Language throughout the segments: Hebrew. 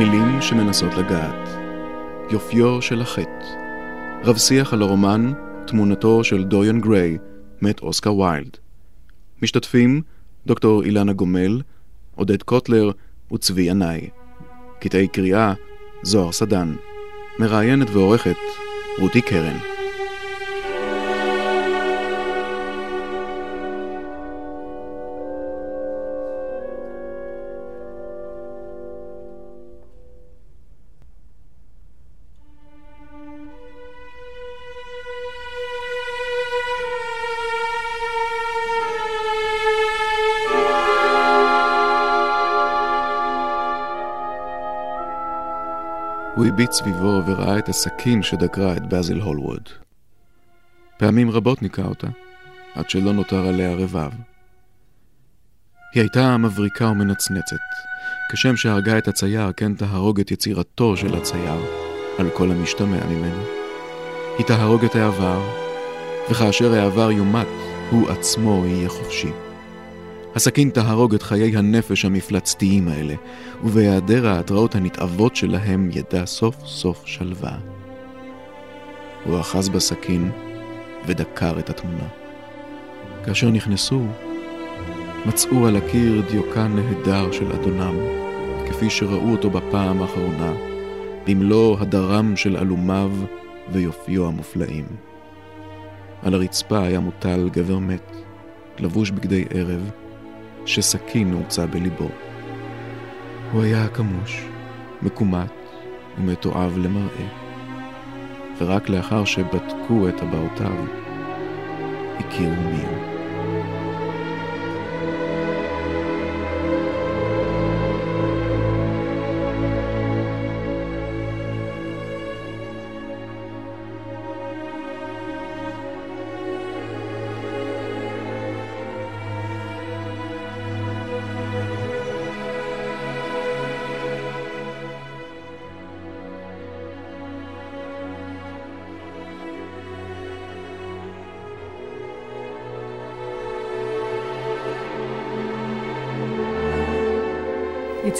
מילים שמנסות לגעת. יופיו של החטא. רב שיח על הרומן תמונתו של דוריאן גריי, מת אוסקר ויילד. משתתפים דוקטור אילנה גומל, עודד קוטלר וצבי ינאי. קטעי קריאה זוהר סדן. מראיינת ועורכת רותי קרן. הביט סביבו וראה את הסכין שדקרה את באזיל הולווד. פעמים רבות ניקה אותה, עד שלא נותר עליה רבב. היא הייתה מבריקה ומנצנצת, כשם שהרגה את הצייר, כן תהרוג את יצירתו של הצייר, על כל המשתמע ממנו. היא תהרוג את העבר, וכאשר העבר יומת, הוא עצמו יהיה חופשי. הסכין תהרוג את חיי הנפש המפלצתיים האלה, ובהיעדר ההתראות הנתעבות שלהם ידע סוף סוף שלווה. הוא אחז בסכין ודקר את התמונה. כאשר נכנסו, מצאו על הקיר דיוקן נהדר של אדונם, כפי שראו אותו בפעם האחרונה, במלוא הדרם של עלומיו ויופיו המופלאים. על הרצפה היה מוטל גבר מת, לבוש בגדי ערב, שסכין נעוצה בליבו. הוא היה כמוש, מקומט ומתועב למראה, ורק לאחר שבדקו את טבעותיו, הכירו מיהו.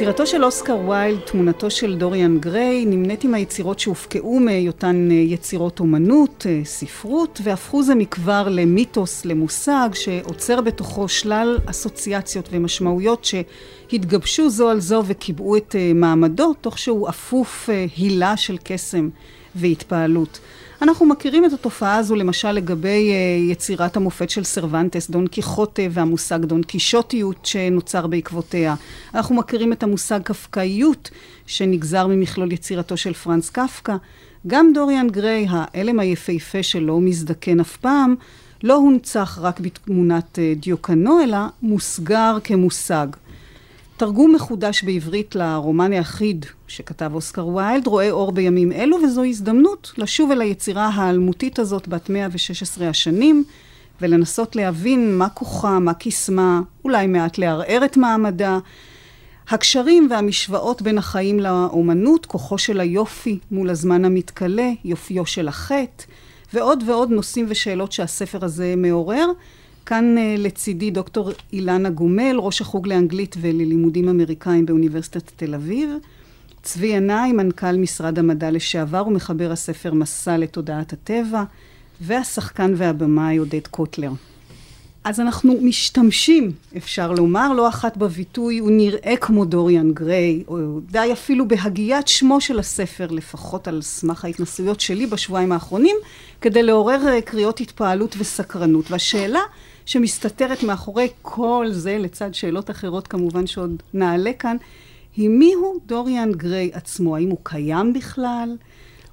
יצירתו של אוסקר ויילד, תמונתו של דוריאן גריי, נמנית עם היצירות שהופקעו מהיותן אה, יצירות אומנות, אה, ספרות, והפכו זה מכבר למיתוס, למושג, שעוצר בתוכו שלל אסוציאציות ומשמעויות שהתגבשו זו על זו וקיבעו את אה, מעמדו, תוך שהוא אפוף הילה של קסם והתפעלות. אנחנו מכירים את התופעה הזו למשל לגבי uh, יצירת המופת של סרוונטס, דון קיחוטה והמושג דון קישוטיות שנוצר בעקבותיה. אנחנו מכירים את המושג קפקאיות שנגזר ממכלול יצירתו של פרנס קפקא. גם דוריאן גריי, האלם היפהפה שלא מזדקן אף פעם, לא הונצח רק בתמונת uh, דיוקנו, אלא מוסגר כמושג. תרגום מחודש בעברית לרומן היחיד שכתב אוסקר ויילד רואה אור בימים אלו, וזו הזדמנות לשוב אל היצירה האלמותית הזאת בת 116 השנים, ולנסות להבין מה כוחה, מה קסמה, אולי מעט לערער את מעמדה. הקשרים והמשוואות בין החיים לאומנות, כוחו של היופי מול הזמן המתכלה, יופיו של החטא, ועוד ועוד נושאים ושאלות שהספר הזה מעורר. כאן uh, לצידי דוקטור אילנה גומל, ראש החוג לאנגלית וללימודים אמריקאים באוניברסיטת תל אביב. צבי ינאי, מנכ"ל משרד המדע לשעבר ומחבר הספר מסע לתודעת הטבע, והשחקן והבמאי עודד קוטלר. אז אנחנו משתמשים, אפשר לומר, לא אחת בביטוי, הוא נראה כמו דוריאן גריי, או די אפילו בהגיית שמו של הספר, לפחות על סמך ההתנסויות שלי בשבועיים האחרונים, כדי לעורר אה, קריאות התפעלות וסקרנות. והשאלה שמסתתרת מאחורי כל זה, לצד שאלות אחרות כמובן שעוד נעלה כאן, היא מיהו דוריאן גריי עצמו? האם הוא קיים בכלל?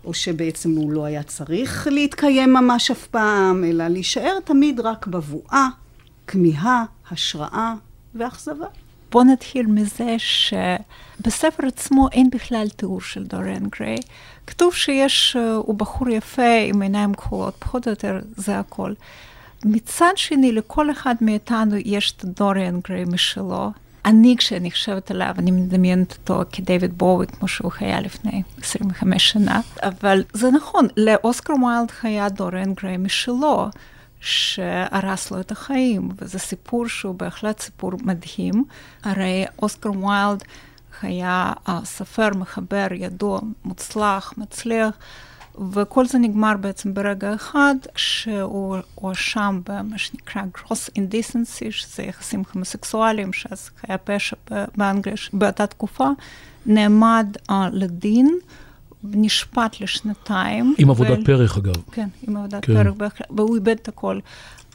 או שבעצם הוא לא היה צריך להתקיים ממש אף פעם, אלא להישאר תמיד רק בבואה, כמיהה, השראה ואכזבה. בוא נתחיל מזה שבספר עצמו אין בכלל תיאור של דוריאן גריי. כתוב שיש, אה, הוא בחור יפה עם עיניים כחולות, פחות או יותר זה הכל. מצד שני, לכל אחד מאיתנו יש את דוריאן גריי משלו. אני, כשאני חושבת עליו, אני מדמיינת אותו כדייוויד בואי, כמו שהוא היה לפני 25 שנה. אבל זה נכון, לאוסקר ויילד היה דוריאן גריי משלו. שהרס לו את החיים, וזה סיפור שהוא בהחלט סיפור מדהים. הרי אוסקר ויילד היה סופר, מחבר, ידוע, מוצלח, מצליח, וכל זה נגמר בעצם ברגע אחד, כשהוא הואשם במה שנקרא gross indecency, שזה יחסים הומוסקסואליים, שאז היה פשע באנגליה באותה תקופה, נעמד uh, לדין. נשפט לשנתיים. עם עבודת ו... פרח, אגב. כן, עם עבודת כן. פרח, והוא איבד את הכל.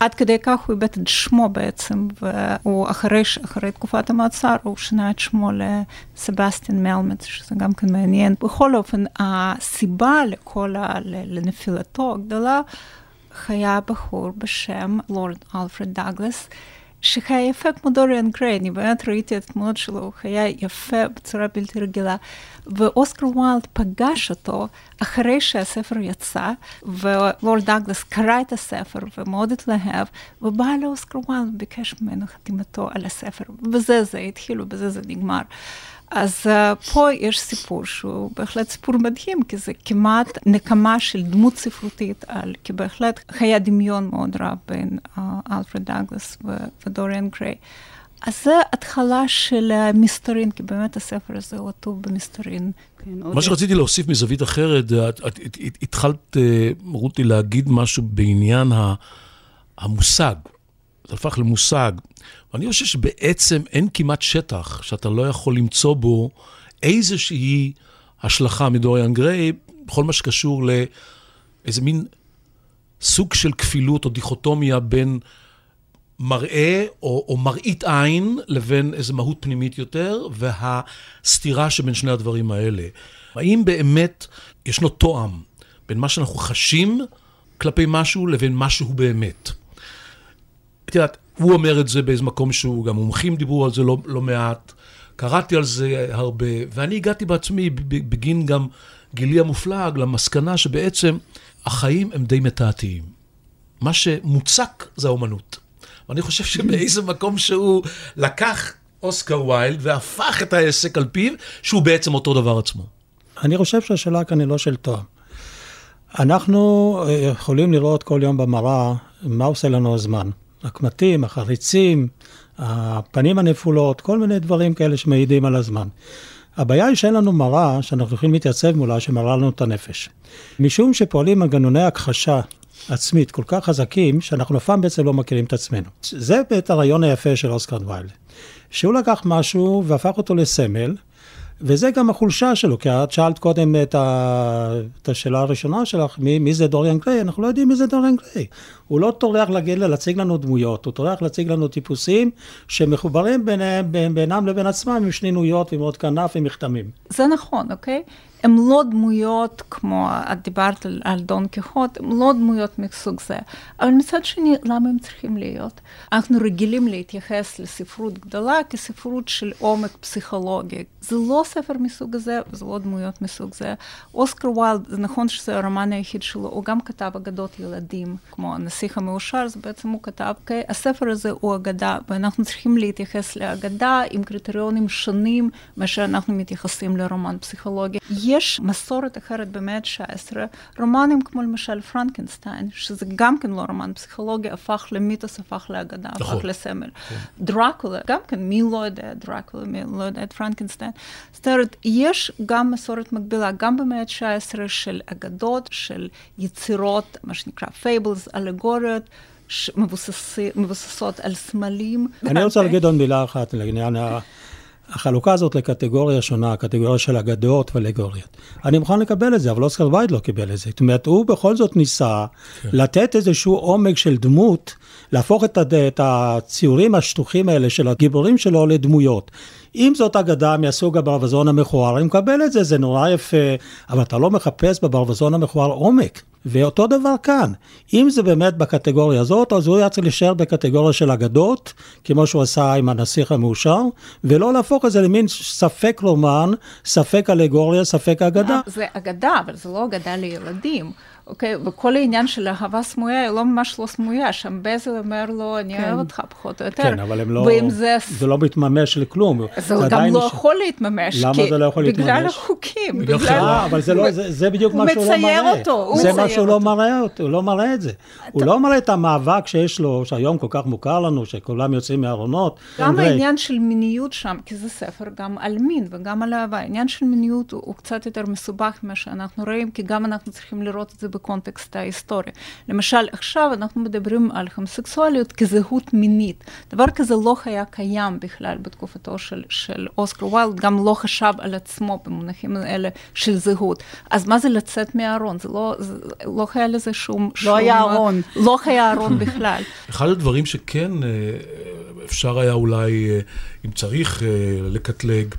עד כדי כך הוא איבד את שמו בעצם, והוא אחרי, אחרי תקופת המעצר, הוא שינה את שמו לסבסטיאן מלמט, שזה גם כן מעניין. בכל אופן, הסיבה לכל, ה, לנפילתו הגדולה, היה בחור בשם לורד אלפרד דאגלס. שהיה יפה כמו דוריאן גריי, אני באמת ראיתי את התמונות שלו, הוא היה יפה בצורה בלתי רגילה. ואוסקר ויילד פגש אותו אחרי שהספר יצא, ולורד דאגלס קרא את הספר ומאוד התלהב, ובא לאוסקר ויילד וביקש ממנו חתימתו על הספר. ובזה זה התחיל ובזה זה נגמר. אז uh, פה יש סיפור שהוא בהחלט סיפור מדהים, כי זה כמעט נקמה של דמות ספרותית, על, כי בהחלט היה דמיון מאוד רב בין uh, אלפרד דאגלס ודוריאן גריי. אז זה התחלה של מסתרין, כי באמת הספר הזה הוא עטוב במסתרין. כן, מה שרציתי להוסיף מזווית אחרת, את, את, את, התחלת, אה, רותי, להגיד משהו בעניין המושג. זה הפך למושג. ואני חושב שבעצם אין כמעט שטח שאתה לא יכול למצוא בו איזושהי השלכה מדוריאן גריי, בכל מה שקשור לאיזה מין סוג של כפילות או דיכוטומיה בין מראה או, או מראית עין לבין איזו מהות פנימית יותר, והסתירה שבין שני הדברים האלה. האם באמת ישנו תואם בין מה שאנחנו חשים כלפי משהו לבין משהו באמת? את יודעת, הוא אומר את זה באיזה מקום שהוא, גם מומחים דיברו על זה לא, לא מעט, קראתי על זה הרבה, ואני הגעתי בעצמי, בגין גם גילי המופלג, למסקנה שבעצם החיים הם די מתעתעים. מה שמוצק זה האומנות. ואני חושב שבאיזה מקום שהוא לקח אוסקר ויילד והפך את העסק על פיו, שהוא בעצם אותו דבר עצמו. אני חושב שהשאלה כאן היא לא של תואם. אנחנו אה, יכולים לראות כל יום במראה מה עושה לנו הזמן. הקמטים, החריצים, הפנים הנפולות, כל מיני דברים כאלה שמעידים על הזמן. הבעיה היא שאין לנו מראה שאנחנו יכולים להתייצב מולה שמראה לנו את הנפש. משום שפועלים מנגנוני הכחשה עצמית כל כך חזקים, שאנחנו אף פעם בעצם לא מכירים את עצמנו. זה באמת הרעיון היפה של אוסקר ויילד. שהוא לקח משהו והפך אותו לסמל, וזה גם החולשה שלו, כי את שאלת קודם את, ה... את השאלה הראשונה שלך, מי, מי זה דוריאן גריי? אנחנו לא יודעים מי זה דוריאן גריי. הוא לא טורח להגיד, להציג לנו דמויות, הוא טורח להציג לנו טיפוסים שמחוברים ביניהם, בינם לבין עצמם עם שנינויות ועם עוד כנף ומכתמים. זה נכון, אוקיי? הם לא דמויות כמו, את דיברת על, על דון קיחוט, הם לא דמויות מסוג זה. אבל מצד שני, למה הם צריכים להיות? אנחנו רגילים להתייחס לספרות גדולה כספרות של עומק פסיכולוגי. זה לא ספר מסוג הזה, וזה לא דמויות מסוג זה. אוסקר ויילד, זה נכון שזה הרומן היחיד שלו, הוא גם כתב אגדות ילדים, כמו הנסיך המאושר, זה בעצם הוא כתב, okay, אוקיי? הספר הזה הוא אגדה, ואנחנו צריכים להתייחס לאגדה עם קריטריונים שונים מאשר אנחנו מתייחסים לרומן פסיכולוגי. יש מסורת אחרת במאה ה-19, רומנים כמו למשל פרנקנסטיין, שזה גם כן לא רומן פסיכולוגי, הפך למיתוס, הפך לאגדה, נכון. הפך לסמל. כן. דרקולה, גם כן, מי לא יודע את דרקולה, מי לא יודע את פרנקנסטיין. זאת אומרת, יש גם מסורת מקבילה, גם במאה ה-19 של אגדות, של יצירות, מה שנקרא fables, אלגוריות. מבוססות על סמלים. אני רוצה להגיד עוד מילה אחת לעניין החלוקה הזאת לקטגוריה שונה, קטגוריה של אגדות ואלגוריות. אני מוכן לקבל את זה, אבל אוסקר וייד לא קיבל את זה. זאת אומרת, הוא בכל זאת ניסה כן. לתת איזשהו עומק של דמות, להפוך את, את הציורים השטוחים האלה של הגיבורים שלו לדמויות. אם זאת אגדה מהסוג הברווזון המכוער, אני מקבל את זה, זה נורא יפה, אבל אתה לא מחפש בברווזון המכוער עומק. ואותו דבר כאן, אם זה באמת בקטגוריה הזאת, אז הוא היה צריך להישאר בקטגוריה של אגדות, כמו שהוא עשה עם הנסיך המאושר, ולא להפוך את זה למין ספק רומן, ספק אלגוריה, ספק אגדה. זה אגדה, אבל זה לא אגדה לילדים. אוקיי? וכל העניין של אהבה סמויה היא לא ממש לא סמויה, שם בזל אומר לו, אני כן. אוהב אותך פחות או יותר. כן, אבל הם לא... ואם זה... זה לא מתממש לכלום. זה גם עדיין לא יש- יכול להתממש. למה כי- זה לא יכול בגלל להתממש? החוקים. בגלל בגלל... אה, אבל זה לא, זה, זה בדיוק הוא מה שהוא לא מצייר מראה. אותו, הוא זה מה מצייר שהוא לא אותו. מראה אותו, הוא לא מראה את זה. הוא לא מראה את המאבק שיש לו, שהיום כל כך מוכר לנו, שכולם יוצאים מהארונות. גם העניין של מיניות שם, כי זה ספר גם על מין וגם על אהבה, העניין של מיניות הוא, הוא קצת יותר מסובך ממה שאנחנו רואים, כי גם אנחנו צריכים לראות את זה בקונטקסט ההיסטורי. למשל, עכשיו אנחנו מדברים על הומוסקסואליות כזהות מינית. דבר כזה לא היה קיים בכלל בתקופתו של, של אוסקר ויילד, גם לא חשב על עצמו במונחים האלה של זהות. אז מה זה לצאת מהארון? זה לא, זה, לא היה לזה שום... שום היה ארון. לא היה ארון בכלל. אחד הדברים שכן אה, אפשר היה אולי, אה, אם צריך אה, לקטלג,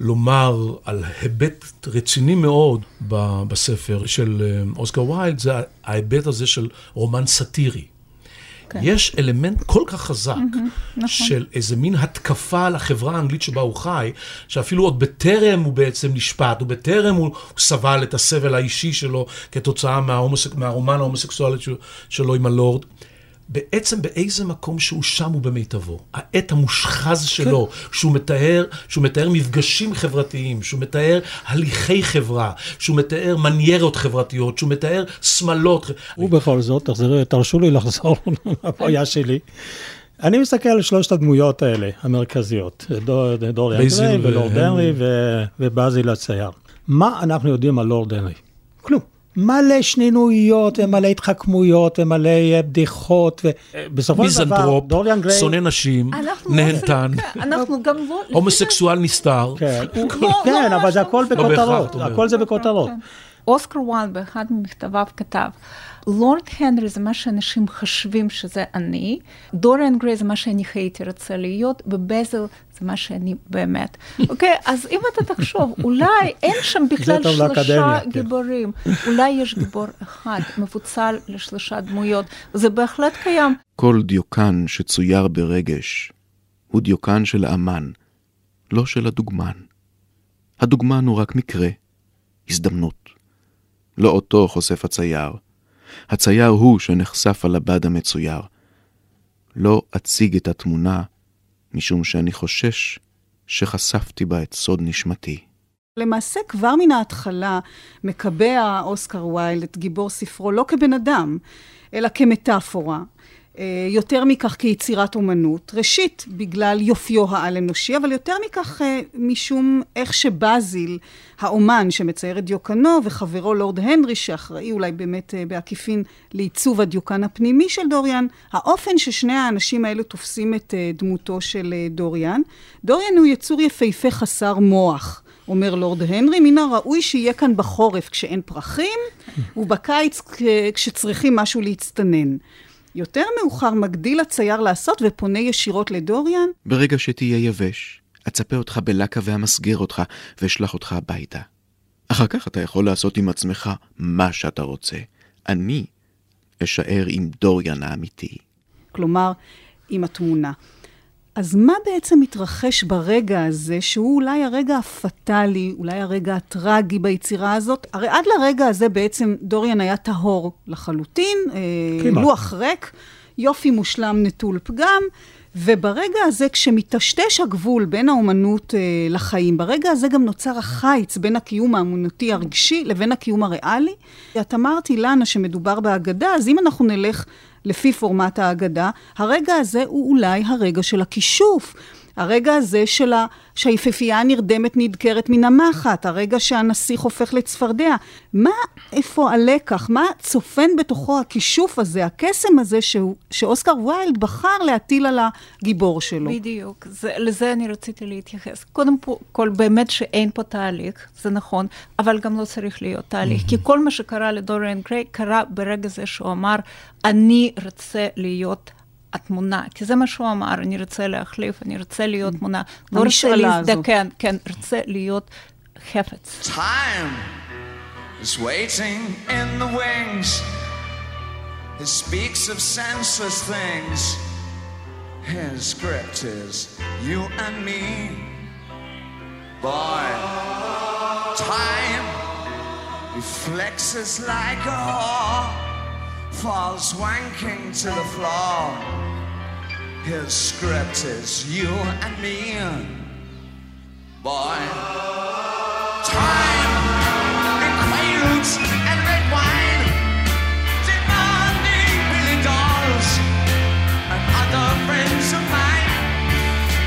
לומר על היבט רציני מאוד בספר של אוסקר ויילד, זה ההיבט הזה של רומן סאטירי. כן. יש אלמנט כל כך חזק נכון. של איזה מין התקפה על החברה האנגלית שבה הוא חי, שאפילו עוד בטרם הוא בעצם נשפט, ובטרם הוא, הוא סבל את הסבל האישי שלו כתוצאה מההומוסק, מהרומן ההומוסקסואלי של- שלו עם הלורד. בעצם באיזה מקום שהוא שם הוא במיטבו. העת המושחז שלו, שהוא מתאר, שהוא מתאר מפגשים חברתיים, שהוא מתאר הליכי חברה, שהוא מתאר מניירות חברתיות, שהוא מתאר שמלות. ובכל זאת, תחזרו- תרשו לי לחזור לבעיה שלי. אני מסתכל על שלושת הדמויות האלה, המרכזיות, דור- גריי ולורד. הנרי ובאזיל הצייר. מה אנחנו יודעים על לורד הנרי? מלא שנינויות ומלא התחכמויות ומלא אה, בדיחות, ובסופו של דבר, מיזנטרופ, דוריאן גריי... שונא נשים, לא נהנתן, צריכים- כן, אנחנו גם לא... הומוסקסואל נסתר. כן, לא, כן, לא, אבל זה לא. הכל בכותרות. הכל זה בכותרות. אוסקר ויילד באחד ממכתביו כתב, לורד הנרי זה מה שאנשים חושבים שזה אני, דוריאן גריי זה מה שאני הייתי רוצה להיות, ובאזיל זה מה שאני באמת. אוקיי, אז אם אתה תחשוב, אולי אין שם בכלל שלושה לאקדמיה, כן. גיבורים, אולי יש גיבור אחד מפוצל לשלושה דמויות, וזה בהחלט קיים. כל דיוקן שצויר ברגש הוא דיוקן של האמן, לא של הדוגמן. הדוגמן הוא רק מקרה, הזדמנות. לא אותו חושף הצייר. הצייר הוא שנחשף על הבד המצויר. לא אציג את התמונה, משום שאני חושש שחשפתי בה את סוד נשמתי. למעשה כבר מן ההתחלה מקבע אוסקר ויילד גיבור ספרו לא כבן אדם, אלא כמטאפורה. אה, יותר מכך כיצירת אומנות, ראשית בגלל יופיו העל-אנושי, אבל יותר מכך אה, משום איך שבאזיל, האומן שמצייר את דיוקנו, וחברו לורד הנרי, שאחראי אולי באמת אה, בעקיפין לעיצוב הדיוקן הפנימי של דוריאן, האופן ששני האנשים האלו תופסים את דמותו של דוריאן. דוריאן הוא יצור יפהפה חסר מוח. אומר לורד הנרי, מן הראוי שיהיה כאן בחורף כשאין פרחים, ובקיץ כשצריכים משהו להצטנן. יותר מאוחר מגדיל הצייר לעשות ופונה ישירות לדוריאן, ברגע שתהיה יבש, אצפה אותך בלקה ואמסגר אותך ואשלח אותך הביתה. אחר כך אתה יכול לעשות עם עצמך מה שאתה רוצה. אני אשאר עם דוריאן האמיתי. כלומר, עם התמונה. אז מה בעצם מתרחש ברגע הזה, שהוא אולי הרגע הפטאלי, אולי הרגע הטרגי ביצירה הזאת? הרי עד לרגע הזה בעצם דוריאן היה טהור לחלוטין, אה, כמעט. לוח ריק, יופי מושלם נטול פגם, וברגע הזה, כשמטשטש הגבול בין האומנות אה, לחיים, ברגע הזה גם נוצר החיץ בין הקיום האמנותי הרגשי לבין הקיום הריאלי. את אמרת, אילנה, שמדובר בהגדה, אז אם אנחנו נלך לפי פורמט ההגדה, הרגע הזה הוא אולי הרגע של הכישוף. הרגע הזה של ה... שהיפהפייה הנרדמת נדקרת מן המחט, הרגע שהנסיך הופך לצפרדע. מה, איפה הלקח? מה צופן בתוכו הכישוף הזה, הקסם הזה, שהוא, שאוסקר ויילד בחר להטיל על הגיבור שלו? בדיוק, זה, לזה אני רציתי להתייחס. קודם כל, באמת שאין פה תהליך, זה נכון, אבל גם לא צריך להיות תהליך, כי כל מה שקרה לדוריאן גריי קרה ברגע זה שהוא אמר, אני רוצה להיות התמונה, כי זה מה שהוא אמר, אני רוצה להחליף, אני רוצה להיות תמונה. לא הזו. להזדקן, כן, רוצה להיות חפץ. Time is waiting in the wings. He speaks of senseless things. His script is you and me. Boy, time He flexes like a whore, falls wanking to the floor. His script is you and me, boy. Time and quaaludes and red wine, demanding Billy dolls and other friends of mine.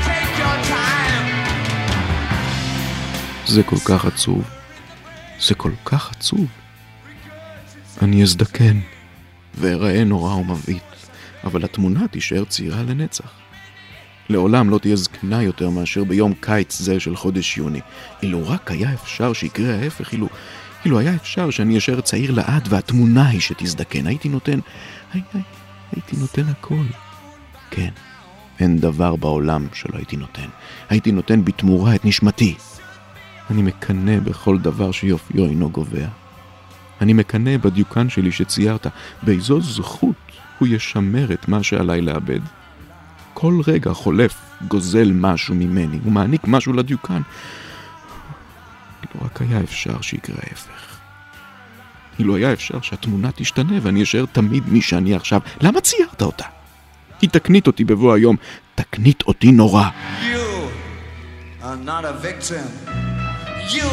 Take your time. זה כל כך עצוב. זה כל כך עצוב. אני אזדקן, ואראה נורא ומבעית, אבל התמונה תישאר צעירה לנצח. לעולם לא תהיה זקנה יותר מאשר ביום קיץ זה של חודש יוני. אילו רק היה אפשר שיקרה ההפך, אילו, אילו היה אפשר שאני אשאר צעיר לעד והתמונה היא שתזדקן, הייתי נותן, הי, הי, הייתי נותן הכל. כן, אין דבר בעולם שלא הייתי נותן. הייתי נותן בתמורה את נשמתי. אני מקנא בכל דבר שיופיו אינו גובע. אני מקנא בדיוקן שלי שציירת, באיזו זכות הוא ישמר את מה שעליי לאבד. כל רגע חולף גוזל משהו ממני, הוא מעניק משהו לדיוקן. אילו רק היה אפשר שיקרה ההפך. אילו היה אפשר שהתמונה תשתנה ואני אשאר תמיד מי שאני עכשיו, למה ציירת אותה? היא תקנית אותי בבוא היום, תקנית אותי נורא. You are not a victim. You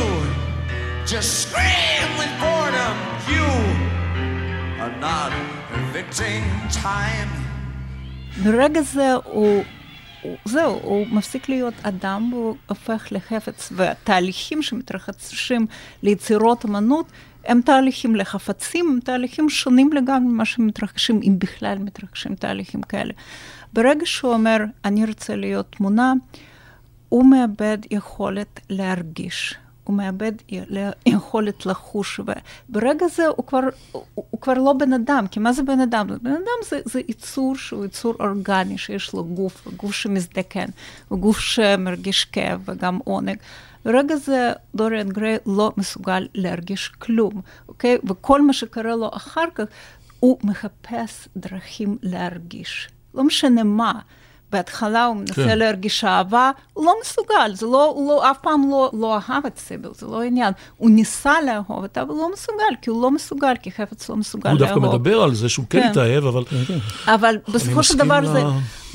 just scream with boredom. Not evicting time. ברגע זה הוא, הוא, זהו, הוא מפסיק להיות אדם והוא הופך לחפץ, והתהליכים שמתרחשים ליצירות אמנות הם תהליכים לחפצים, הם תהליכים שונים לגמרי ממה שמתרחשים, אם בכלל מתרחשים תהליכים כאלה. ברגע שהוא אומר, אני רוצה להיות תמונה, הוא מאבד יכולת להרגיש. הוא מאבד יכולת לחוש, וברגע זה הוא כבר, הוא, הוא כבר לא בן אדם, כי מה זה בן אדם? בן אדם זה, זה יצור שהוא יצור אורגני, שיש לו גוף, גוף שמזדקן, וגוף שמרגיש כאב וגם עונג. ברגע זה דוריאן גריי לא מסוגל להרגיש כלום, אוקיי? וכל מה שקרה לו אחר כך, הוא מחפש דרכים להרגיש. לא משנה מה. בהתחלה הוא מנסה כן. להרגיש אהבה, הוא לא מסוגל, זה לא, הוא לא, אף פעם לא, לא אהב את סיבל, זה לא עניין. הוא ניסה לאהוב אותה, אבל לא מסוגל, כי הוא לא מסוגל, כי חפץ לא מסוגל הוא לאהוב. הוא דווקא מדבר על זה שהוא כן התאהב, אבל... אבל בסופו של דבר לה... זה...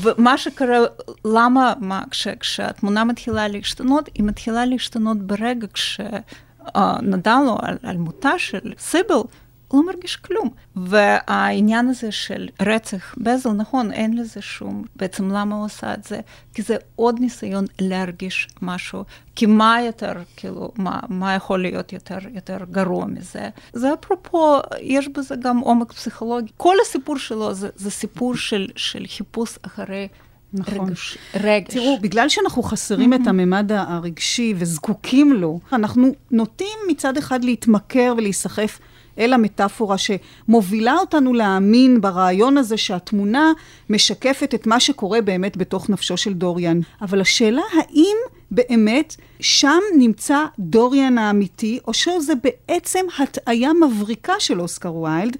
ומה שקרה, למה, מה, כש, כשהתמונה מתחילה להשתנות, היא מתחילה להשתנות ברגע כשנודע לו על, על מותה של סיבל, הוא לא מרגיש כלום. והעניין הזה של רצח בזל, נכון, אין לזה שום, בעצם למה הוא עושה את זה? כי זה עוד ניסיון להרגיש משהו. כי מה יותר, כאילו, מה, מה יכול להיות יותר, יותר גרוע מזה? זה אפרופו, יש בזה גם עומק פסיכולוגי. כל הסיפור שלו זה, זה סיפור של, של חיפוש אחרי נכון. רגש, רגש. תראו, בגלל שאנחנו חסרים mm-hmm. את הממד הרגשי וזקוקים לו, אנחנו נוטים מצד אחד להתמכר ולהיסחף אל המטאפורה שמובילה אותנו להאמין ברעיון הזה שהתמונה משקפת את מה שקורה באמת בתוך נפשו של דוריאן. אבל השאלה האם באמת שם נמצא דוריאן האמיתי, או שזה בעצם הטעיה מבריקה של אוסקר ויילד,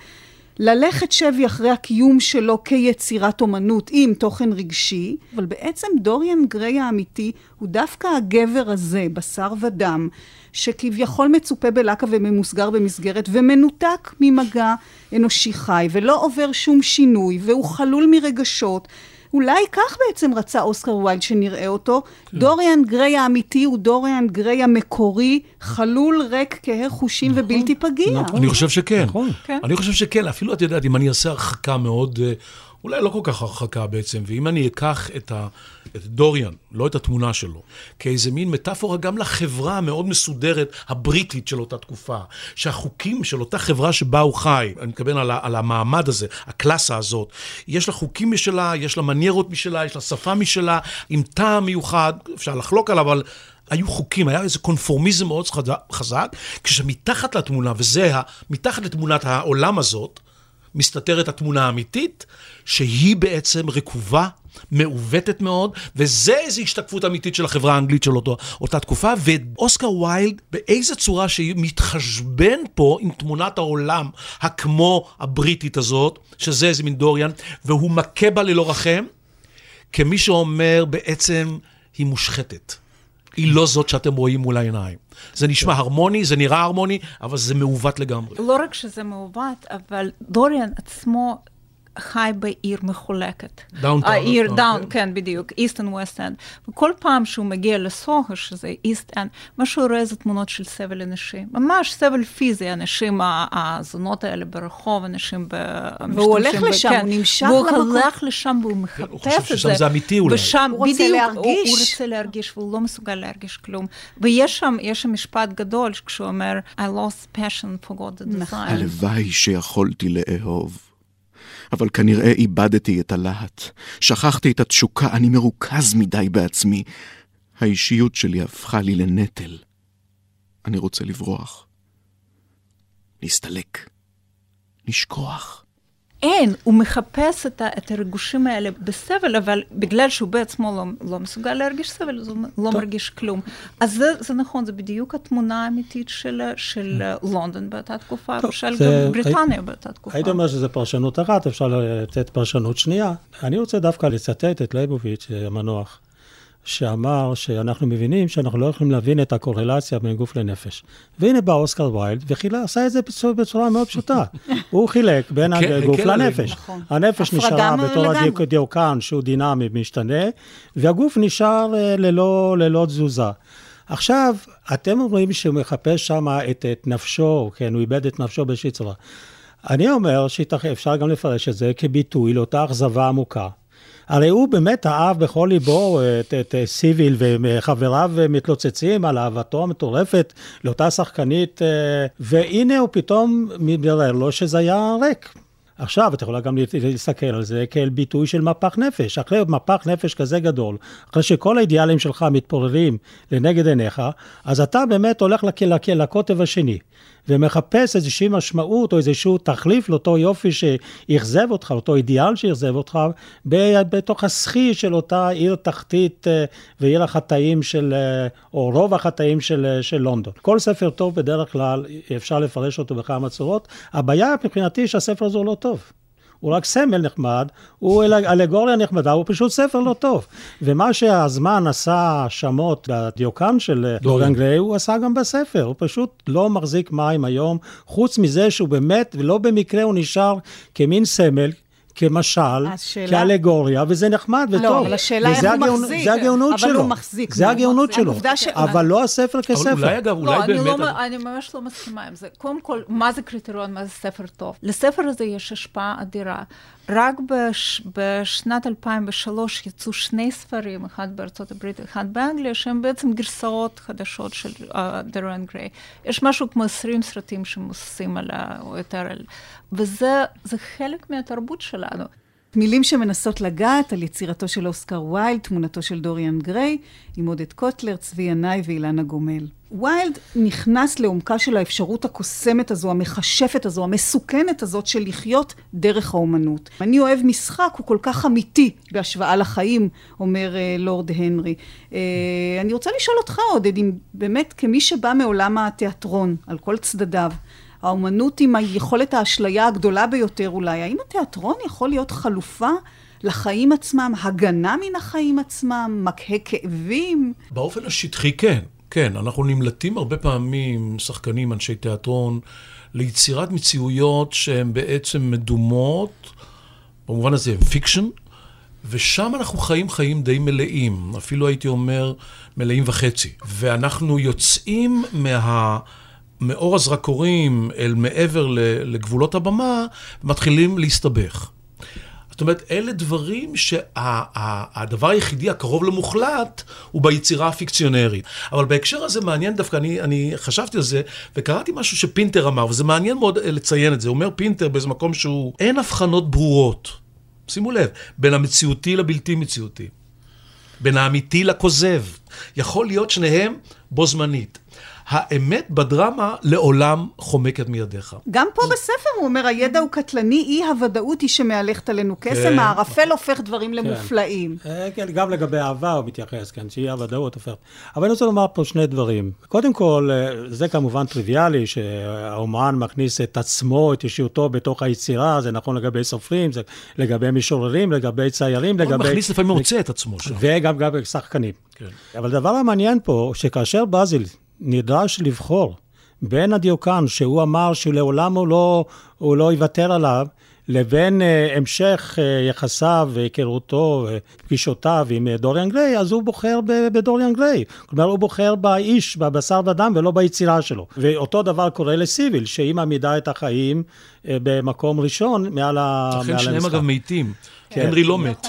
ללכת שבי אחרי הקיום שלו כיצירת אומנות עם תוכן רגשי, אבל בעצם דוריאן גריי האמיתי הוא דווקא הגבר הזה, בשר ודם, שכביכול מצופה בלקה וממוסגר במסגרת ומנותק ממגע אנושי חי ולא עובר שום שינוי והוא חלול מרגשות. אולי כך בעצם רצה אוסקר ויילד שנראה אותו. כן. דוריאן גריי האמיתי הוא דוריאן גריי המקורי, חלול, ריק, כהה חושים נכון, ובלתי פגיע. נכון. אני חושב שכן. נכון. כן. אני חושב שכן, אפילו את יודעת, אם אני אעשה הרחקה מאוד... Uh, אולי לא כל כך הרחקה בעצם, ואם אני אקח את, ה, את דוריאן, לא את התמונה שלו, כאיזה מין מטאפורה גם לחברה המאוד מסודרת הבריטית של אותה תקופה, שהחוקים של אותה חברה שבה הוא חי, אני מתכוון על, על המעמד הזה, הקלאסה הזאת, יש לה חוקים משלה, יש לה מניירות משלה, יש לה שפה משלה, עם טעם מיוחד, אפשר לחלוק עליו, אבל היו חוקים, היה איזה קונפורמיזם מאוד חזק, כשמתחת לתמונה, וזה, מתחת לתמונת העולם הזאת, מסתתרת התמונה האמיתית, שהיא בעצם רקובה, מעוותת מאוד, וזה איזו השתקפות אמיתית של החברה האנגלית של אותו, אותה תקופה, ואוסקר ויילד, באיזה צורה שהיא מתחשבן פה עם תמונת העולם הכמו הבריטית הזאת, שזה איזה מין דוריאן, והוא מכה בה ללא רחם, כמי שאומר בעצם, היא מושחתת. היא לא זאת שאתם רואים מול העיניים. זה נשמע הרמוני, זה נראה הרמוני, אבל זה מעוות לגמרי. לא רק שזה מעוות, אבל דוריאן עצמו חי בעיר מחולקת. downtown. העיר down, כן. בדיוק, איסט אנד ווסט אנד. וכל פעם שהוא מגיע לסוהו, שזה איסט אנד, מה שהוא רואה זה תמונות של סבל אנשים. ממש סבל פיזי, אנשים, הזונות האלה ברחוב, אנשים ב... והוא משתמשים הולך ב- לשם, כן. הוא נמשך והוא למקום. הולך לשם והוא מחפש את זה. הוא חושב ששם זה אמיתי אולי. ושם, הוא רוצה בדיוק, הוא, הוא להרגיש. רוצה להרגיש, והוא לא מסוגל להרגיש כלום. ויש שם, יש שם משפט גדול, כשהוא אומר, I lost passion, forgot the נכון. design. הלוואי שיכולתי לאהוב. אבל כנראה איבדתי את הלהט. שכחתי את התשוקה, אני מרוכז מדי בעצמי. האישיות שלי הפכה לי לנטל. אני רוצה לברוח. להסתלק. לשכוח. אין, הוא מחפש את, ה, את הריגושים האלה בסבל, אבל בגלל שהוא בעצמו לא, לא מסוגל להרגיש סבל, אז הוא לא מרגיש כלום. אז זה, זה נכון, זה בדיוק התמונה האמיתית של, של לונדון באותה תקופה, טוב, ושל זה- גם בריטניה באותה תקופה. הייתי אומר שזו פרשנות אחת, אפשר לתת פרשנות שנייה. אני רוצה דווקא לצטט את ליבוביץ' המנוח, שאמר שאנחנו מבינים שאנחנו לא יכולים להבין את הקורלציה בין גוף לנפש. והנה בא אוסקר ויילד ועשה את זה בצורה, בצורה מאוד פשוטה. הוא חילק בין כן, הגוף כן, לנפש. נכון. הנפש נשארה מ- בתור לגמרי. הדיוק- דיוקן שהוא דינמי משתנה, והגוף נשאר אה, ללא, ללא תזוזה. עכשיו, אתם אומרים שהוא מחפש שם את, את נפשו, כן, הוא איבד את נפשו באיזושהי צורה. אני אומר שאפשר גם לפרש את זה כביטוי לאותה אכזבה עמוקה. הרי הוא באמת אהב בכל ליבו את, את סיביל וחבריו מתלוצצים על אהבתו המטורפת לאותה שחקנית, אה, והנה הוא פתאום מתברר לו שזה היה ריק. עכשיו, את יכולה גם להסתכל על זה כאל ביטוי של מפח נפש. אחרי מפח נפש כזה גדול, אחרי שכל האידיאלים שלך מתפוררים לנגד עיניך, אז אתה באמת הולך לק- לקוטב השני, ומחפש איזושהי משמעות או איזשהו תחליף לאותו יופי שאכזב אותך, אותו אידיאל שאכזב אותך, בתוך הסחי של אותה עיר תחתית אה, ועיר החטאים של, אה, או רוב החטאים של, אה, של לונדון. כל ספר טוב בדרך כלל אפשר לפרש אותו בכמה צורות. הבעיה מבחינתי שהספר הזה הוא לא טוב. הוא רק סמל נחמד, הוא אל- אלגוריה נחמדה, הוא פשוט ספר לא טוב. ומה שהזמן עשה האשמות בדיוקן של דוריאן גריי, הוא עשה גם בספר, הוא פשוט לא מחזיק מים היום, חוץ מזה שהוא באמת, ולא במקרה הוא נשאר כמין סמל. כמשל, השאלה- כאלגוריה, וזה נחמד וטוב. לא, אבל השאלה איך הוא הגאונות- מחזיק. זה הגאונות אבל שלו. הוא מחזיק זה. הגאונות שלו. ש- אבל לא הספר כספר. אבל אולי אגב, אולי לא, אני, באמת... לא, אני ממש לא מסכימה עם זה. קודם כל, מה זה קריטריון, מה זה ספר טוב? לספר הזה יש השפעה אדירה. רק בש, בשנת 2003 יצאו שני ספרים, אחד בארצות הברית ואחד באנגליה, שהם בעצם גרסאות חדשות של דרן גריי. יש משהו כמו 20 סרטים שמבוססים על ה... או יותר על... וזה זה חלק מהתרבות שלנו. מילים שמנסות לגעת על יצירתו של אוסקר ויילד, תמונתו של דוריאן גריי, עם עודד קוטלר, צבי ינאי ואילנה גומל. ויילד נכנס לעומקה של האפשרות הקוסמת הזו, המכשפת הזו, המסוכנת הזאת של לחיות דרך האומנות. אני אוהב משחק, הוא כל כך אמיתי בהשוואה לחיים, אומר אה, לורד הנרי. אה, אני רוצה לשאול אותך, עודד, אם באמת כמי שבא מעולם התיאטרון, על כל צדדיו, האומנות עם היכולת האשליה הגדולה ביותר אולי, האם התיאטרון יכול להיות חלופה לחיים עצמם, הגנה מן החיים עצמם, מקהה כאבים? באופן השטחי כן, כן. אנחנו נמלטים הרבה פעמים, שחקנים, אנשי תיאטרון, ליצירת מציאויות שהן בעצם מדומות, במובן הזה הם fiction, ושם אנחנו חיים חיים די מלאים, אפילו הייתי אומר מלאים וחצי. ואנחנו יוצאים מה... מאור הזרקורים אל מעבר לגבולות הבמה, ומתחילים להסתבך. זאת אומרת, אלה דברים שהדבר היחידי הקרוב למוחלט הוא ביצירה הפיקציונרית. אבל בהקשר הזה מעניין דווקא, אני, אני חשבתי על זה, וקראתי משהו שפינטר אמר, וזה מעניין מאוד אה, לציין את זה. אומר פינטר באיזה מקום שהוא, אין הבחנות ברורות, שימו לב, בין המציאותי לבלתי מציאותי. בין האמיתי לכוזב. יכול להיות שניהם בו זמנית. האמת בדרמה לעולם חומקת מידיך. גם פה בספר הוא אומר, הידע הוא קטלני, אי הוודאות היא שמהלכת עלינו קסם, כן. הערפל הופך דברים למופלאים. אה, כן, גם לגבי אהבה הוא מתייחס, כן, שהיא הוודאות הופכת. אבל אני רוצה לומר פה שני דברים. קודם כל, אה, זה כמובן טריוויאלי שהאומן מכניס את עצמו, את אישיותו בתוך היצירה, זה נכון לגבי סופרים, זה לגבי משוררים, לגבי ציירים, הוא לגבי... מכניס לפעמים מוצא את עצמו שם. וגם גם שחקנים. כן. אבל הדבר המעניין פה, שכאשר באזיל נדרש לבחור בין הדיוקן, שהוא אמר שלעולם הוא לא, הוא לא יוותר עליו, לבין uh, המשך uh, יחסיו והיכרותו ופגישותיו עם uh, דוריאן גריי, אז הוא בוחר ב- בדוריאן גריי. כלומר, הוא בוחר באיש, בבשר ודם, ולא ביצירה שלו. ואותו דבר קורה לסיביל, שהיא מעמידה את החיים uh, במקום ראשון מעל, ה- מעל לכן המשחק. שניהם אגב מתים. כן. הנרי לא מת.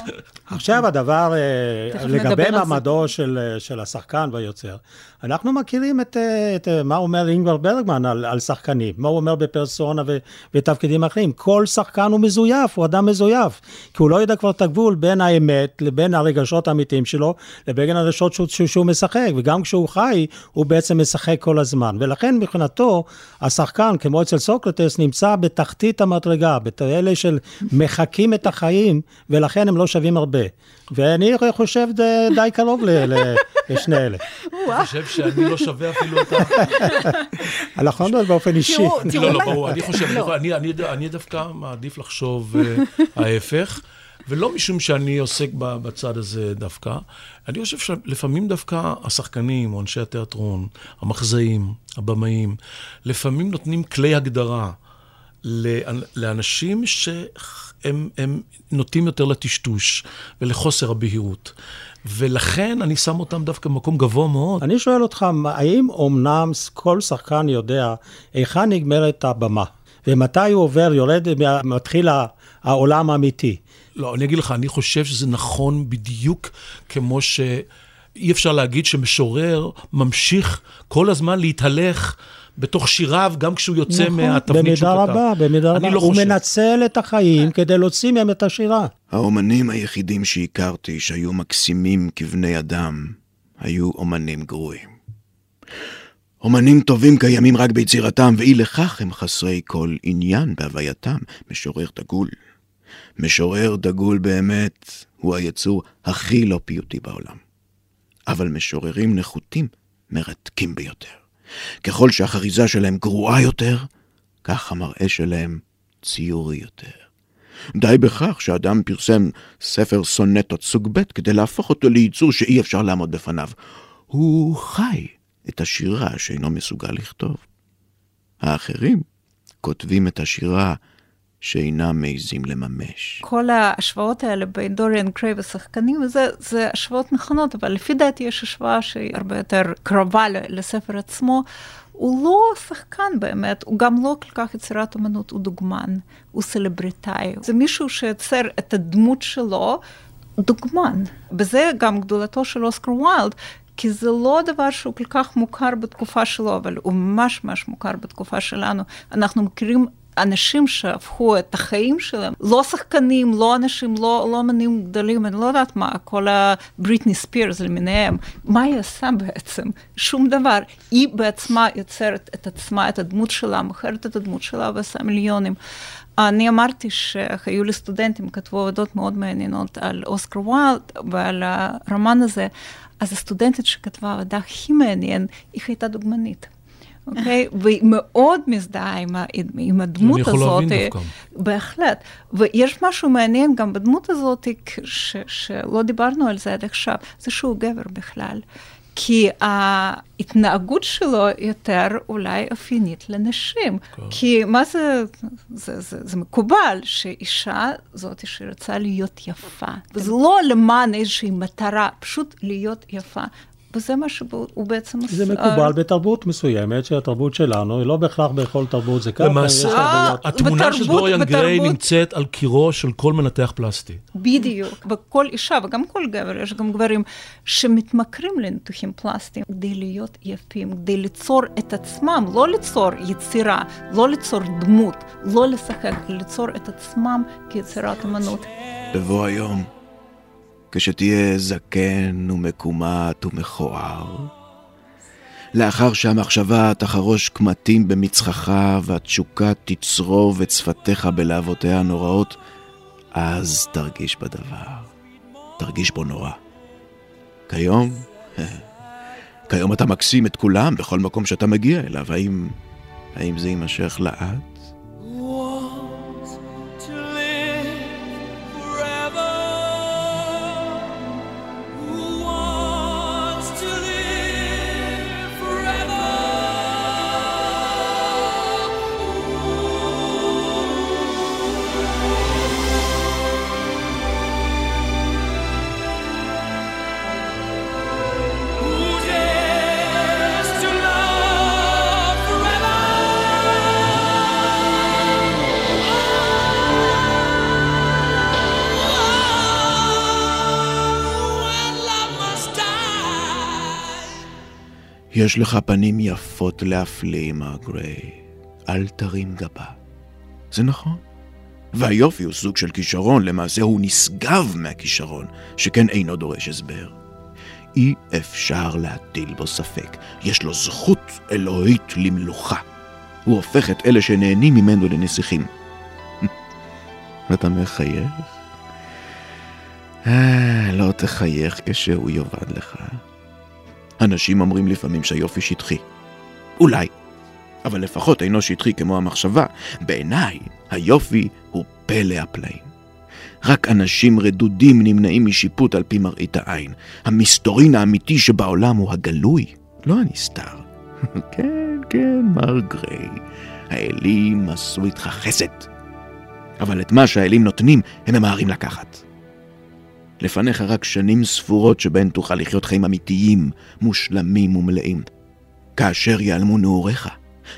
עכשיו הדבר, אה, לגבי. מעמדו של, אה, של השחקן והיוצר, אנחנו מכירים את, אה, את מה אומר אינגבר ברגמן על, על שחקנים, מה הוא אומר בפרסונה ו, ותפקידים אחרים. כל שחקן הוא מזויף, הוא אדם מזויף, כי הוא לא יודע כבר את הגבול בין האמת לבין הרגשות האמיתיים שלו, לבין הרגשות שהוא, שהוא, שהוא משחק, וגם כשהוא חי, הוא בעצם משחק כל הזמן. ולכן מבחינתו, השחקן, כמו אצל סוקרטס, נמצא בתחתית המדרגה, באלה של מחקים את החיים, ולכן הם לא שווים הרבה. ואני חושב די, די קרוב לשני אלה. אני חושב שאני לא שווה אפילו את ה... אנחנו לא באופן אישי. לא, לא, ברור, אני חושב, לא. אני- אני- אני דווקא מעדיף לחשוב אה, ההפך, ולא משום שאני עוסק בצד הזה דווקא. אני חושב שלפעמים דווקא השחקנים, או אנשי התיאטרון, המחזאים, הבמאים, לפעמים נותנים כלי הגדרה לאנשים שהם הם נוטים יותר לטשטוש ולחוסר הבהירות. ולכן אני שם אותם דווקא במקום גבוה מאוד. אני שואל אותך, האם אמנם כל שחקן יודע היכן נגמרת הבמה, ומתי הוא עובר, יורד, מתחיל העולם האמיתי? לא, אני אגיד לך, אני חושב שזה נכון בדיוק כמו שאי אפשר להגיד שמשורר ממשיך כל הזמן להתהלך בתוך שיריו, גם כשהוא יוצא מהתבנית שהוא במידה כתב. רבה, במידה רבה. אני לא הוא חושב. מנצל את החיים כדי להוציא מהם את השירה. האומנים היחידים שהכרתי שהיו מקסימים כבני אדם, היו אומנים גרועים. אומנים טובים קיימים רק ביצירתם, ואי לכך הם חסרי כל עניין בהווייתם. משורר דגול. משורר דגול באמת הוא היצור הכי לא פיוטי בעולם. אבל משוררים נחותים מרתקים ביותר. ככל שהחריזה שלהם גרועה יותר, כך המראה שלהם ציורי יותר. די בכך שאדם פרסם ספר סונטות סוג ב' כדי להפוך אותו ליצור שאי אפשר לעמוד בפניו. הוא חי את השירה שאינו מסוגל לכתוב. האחרים כותבים את השירה שאינם מעזים לממש. כל ההשוואות האלה בין דוריאן גריי ושחקנים, וזה זה השוואות נכונות, אבל לפי דעתי יש השוואה שהיא הרבה יותר קרובה לספר עצמו. הוא לא שחקן באמת, הוא גם לא כל כך יצירת אמנות, הוא דוגמן, הוא סלבריטאי. זה מישהו שיוצר את הדמות שלו, דוגמן. בזה גם גדולתו של אוסקר ויילד, כי זה לא דבר שהוא כל כך מוכר בתקופה שלו, אבל הוא ממש ממש מוכר בתקופה שלנו. אנחנו מכירים אנשים שהפכו את החיים שלהם, לא שחקנים, לא אנשים, לא, לא אמנים גדולים, אני לא יודעת מה, כל הבריטני ספירס למיניהם, מה היא עושה בעצם? שום דבר. היא בעצמה יוצרת את עצמה, את הדמות שלה, מוכרת את הדמות שלה ועושה מיליונים. אני אמרתי שהיו לי סטודנטים, כתבו עבודות מאוד מעניינות על אוסקר ויילד ועל הרומן הזה, אז הסטודנטית שכתבה עבודה הכי מעניין, היא הייתה דוגמנית. אוקיי? והיא מאוד מזדהה עם, עם הדמות אני יכול הזאת. להבין דווקא. בהחלט. ויש משהו מעניין גם בדמות הזאת, ש, שלא דיברנו על זה עד עכשיו, זה שהוא גבר בכלל. כי ההתנהגות שלו יותר אולי אופיינית לנשים. כן. כי מה זה, זה, זה, זה מקובל שאישה זאת שרוצה להיות יפה. וזה לא למען איזושהי מטרה, פשוט להיות יפה. וזה מה שהוא בעצם עושה. זה מקובל בתרבות מסוימת, שהתרבות שלנו, היא לא בהכרח בכל תרבות זה ככה. למעשה, הבעיות. התמונה של דוריאן גריי נמצאת על קירו של כל מנתח פלסטי. בדיוק. וכל אישה וגם כל גבר, יש גם גברים שמתמכרים לניתוחים פלסטיים כדי להיות יפים, כדי ליצור את עצמם, לא ליצור יצירה, לא ליצור דמות, לא לשחק, ליצור את עצמם כיצירת אמנות. בבוא היום, כשתהיה זקן ומקומט ומכוער, לאחר שהמחשבה תחרוש קמטים במצחך והתשוקה תצרוב את שפתיך בלהבותיה הנוראות, אז תרגיש בדבר. תרגיש בו נורא. כיום, כיום אתה מקסים את כולם בכל מקום שאתה מגיע אליו. האם, האם זה יימשך לעד? יש לך פנים יפות להפליא, מר גריי. אל תרים גבה. זה נכון. והיופי הוא סוג של כישרון, למעשה הוא נשגב מהכישרון, שכן אינו דורש הסבר. אי אפשר להטיל בו ספק. יש לו זכות אלוהית למלוכה. הוא הופך את אלה שנהנים ממנו לנסיכים. אתה מחייך? אה, לא תחייך כשהוא יאבד לך. אנשים אומרים לפעמים שהיופי שטחי. אולי, אבל לפחות אינו שטחי כמו המחשבה. בעיניי, היופי הוא פלא הפלאים. רק אנשים רדודים נמנעים משיפוט על פי מראית העין. המסתורין האמיתי שבעולם הוא הגלוי, לא הנסתר. כן, כן, מר גריי, האלים עשו איתך חסד. אבל את מה שהאלים נותנים, הם ממהרים לקחת. לפניך רק שנים ספורות שבהן תוכל לחיות חיים אמיתיים, מושלמים ומלאים. כאשר ייעלמו נעוריך,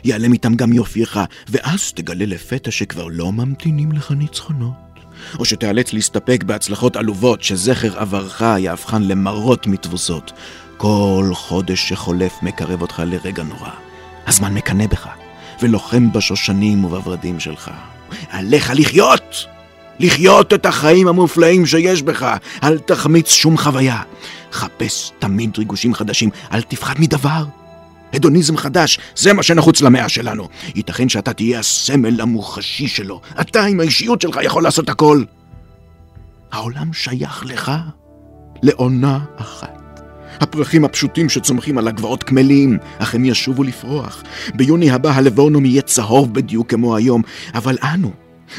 ייעלם איתם גם יופייך, ואז תגלה לפתע שכבר לא ממתינים לך ניצחונות. או שתיאלץ להסתפק בהצלחות עלובות שזכר עברך יהפכן למרות מתבוסות. כל חודש שחולף מקרב אותך לרגע נורא. הזמן מקנא בך, ולוחם בשושנים ובוורדים שלך. עליך לחיות! לחיות את החיים המופלאים שיש בך. אל תחמיץ שום חוויה. חפש תמיד ריגושים חדשים, אל תפחד מדבר. הדוניזם חדש, זה מה שנחוץ למאה שלנו. ייתכן שאתה תהיה הסמל המוחשי שלו. אתה עם האישיות שלך יכול לעשות הכל. העולם שייך לך לעונה אחת. הפרחים הפשוטים שצומחים על הגבעות קמלים, אך הם ישובו לפרוח. ביוני הבא הלבונום יהיה צהוב בדיוק כמו היום, אבל אנו,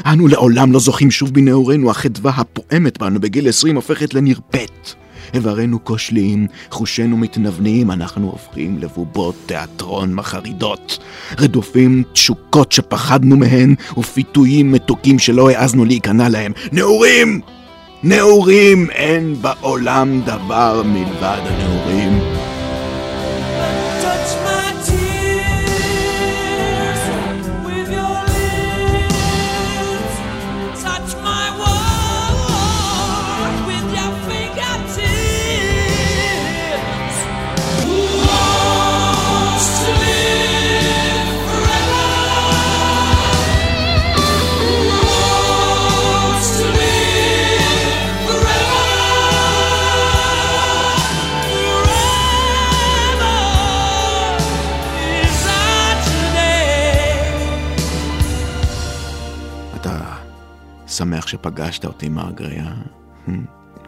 אנו לעולם לא זוכים שוב בנעורינו, החדווה הפועמת בנו בגיל עשרים הופכת לנרפאת. איברינו כושלים, חושינו מתנוונים, אנחנו הופכים לבובות תיאטרון מחרידות. רדופים תשוקות שפחדנו מהן, ופיתויים מתוקים שלא העזנו להיכנע להם. נעורים! נעורים! אין בעולם דבר מלבד הנעורים. שפגשת אותי, מר גריה?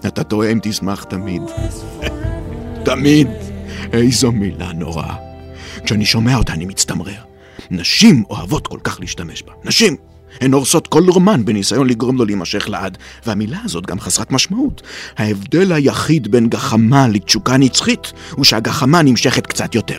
אתה טועה אם תשמח תמיד. תמיד. איזו מילה נוראה. כשאני שומע אותה אני מצטמרר. נשים אוהבות כל כך להשתמש בה. נשים! הן הורסות כל רומן בניסיון לגרום לו להימשך לעד, והמילה הזאת גם חסרת משמעות. ההבדל היחיד בין גחמה לתשוקה נצחית, הוא שהגחמה נמשכת קצת יותר.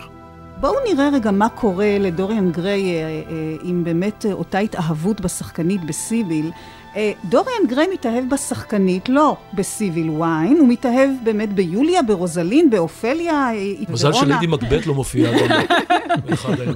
בואו נראה רגע מה קורה לדוריאן גריי אה, אה, עם באמת אה, אותה התאהבות בשחקנית בסיביל. אה, דוריאן גריי מתאהב בשחקנית, לא בסיביל ויין, הוא מתאהב באמת ביוליה, ברוזלין, באופליה, אה, מזל ברונה. שלידי מקבט לא מופיעה הימים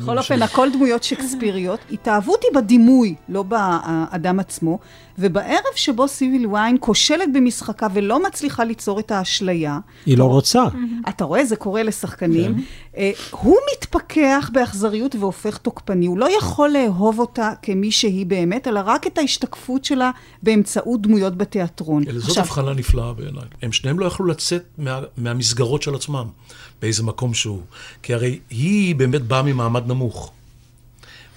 בכל אופן. הכל דמויות שקספיריות. התאהבות היא בדימוי, לא באדם עצמו. ובערב שבו סיביל ויין כושלת במשחקה ולא מצליחה ליצור את האשליה, היא לא רוצה. אתה רואה, זה קורה לשחקנים. אה, הוא מתפכח באכזריות והופך תוקפני. הוא לא יכול לאהוב אותה כמי שהיא באמת, אלא רק את ההשתקפות שלה באמצעות דמויות בתיאטרון. זאת הבחנה נפלאה בעיניי. הם שניהם לא יכלו לצאת מה, מהמסגרות של עצמם, באיזה מקום שהוא. כי הרי היא באמת באה ממעמד נמוך.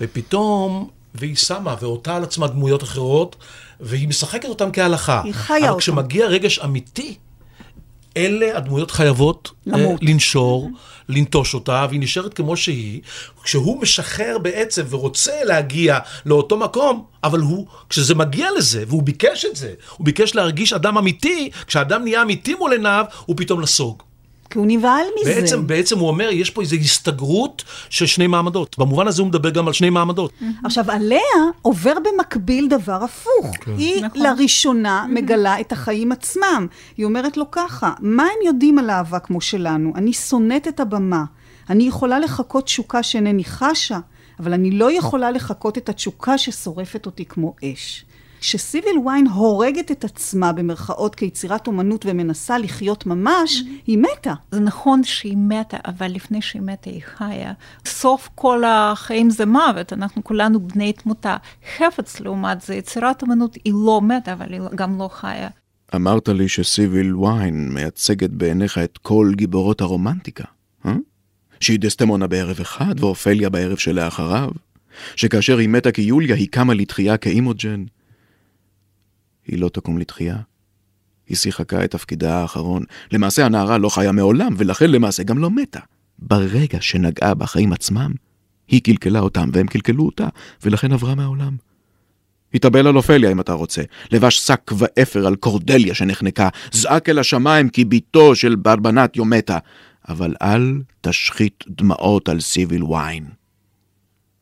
ופתאום, והיא שמה ואותה על עצמה דמויות אחרות, והיא משחקת אותם כהלכה. היא חיה אבל אותם. כשמגיע רגש אמיתי, אלה הדמויות חייבות אה, למות. לנשור, לנטוש אותה, והיא נשארת כמו שהיא. כשהוא משחרר בעצם ורוצה להגיע לאותו מקום, אבל הוא, כשזה מגיע לזה, והוא ביקש את זה, הוא ביקש להרגיש אדם אמיתי, כשאדם נהיה אמיתי מול עיניו, הוא פתאום נסוג. כי הוא נבהל מזה. בעצם, בעצם הוא אומר, יש פה איזו הסתגרות של שני מעמדות. במובן הזה הוא מדבר גם על שני מעמדות. עכשיו, עליה עובר במקביל דבר הפוך. כן. היא נכון. לראשונה מגלה את החיים עצמם. היא אומרת לו ככה, מה הם יודעים על אהבה כמו שלנו? אני שונאת את הבמה. אני יכולה לחכות תשוקה שאינני חשה, אבל אני לא יכולה לחכות את התשוקה ששורפת אותי כמו אש. כשסיביל ויין הורגת את עצמה במרכאות כיצירת אומנות ומנסה לחיות ממש, היא מתה. זה נכון שהיא מתה, אבל לפני שהיא מתה היא חיה. סוף כל החיים זה מוות, אנחנו כולנו בני תמותה. חפץ, לעומת זה, יצירת אמנות היא לא מתה, אבל היא גם לא חיה. אמרת לי שסיביל ויין מייצגת בעיניך את כל גיבורות הרומנטיקה, אה? שהיא דסטמונה בערב אחד ואופליה בערב שלאחריו? שכאשר היא מתה כיוליה היא קמה לתחייה כאימוג'ן? היא לא תקום לתחייה. היא שיחקה את תפקידה האחרון. למעשה הנערה לא חיה מעולם, ולכן למעשה גם לא מתה. ברגע שנגעה בחיים עצמם, היא קלקלה אותם והם קלקלו אותה, ולכן עברה מהעולם. התאבל על אופליה אם אתה רוצה, לבש שק ואפר על קורדליה שנחנקה, זעק אל השמיים כי בתו של ברבנטיו מתה, אבל אל תשחית דמעות על סיביל ויין.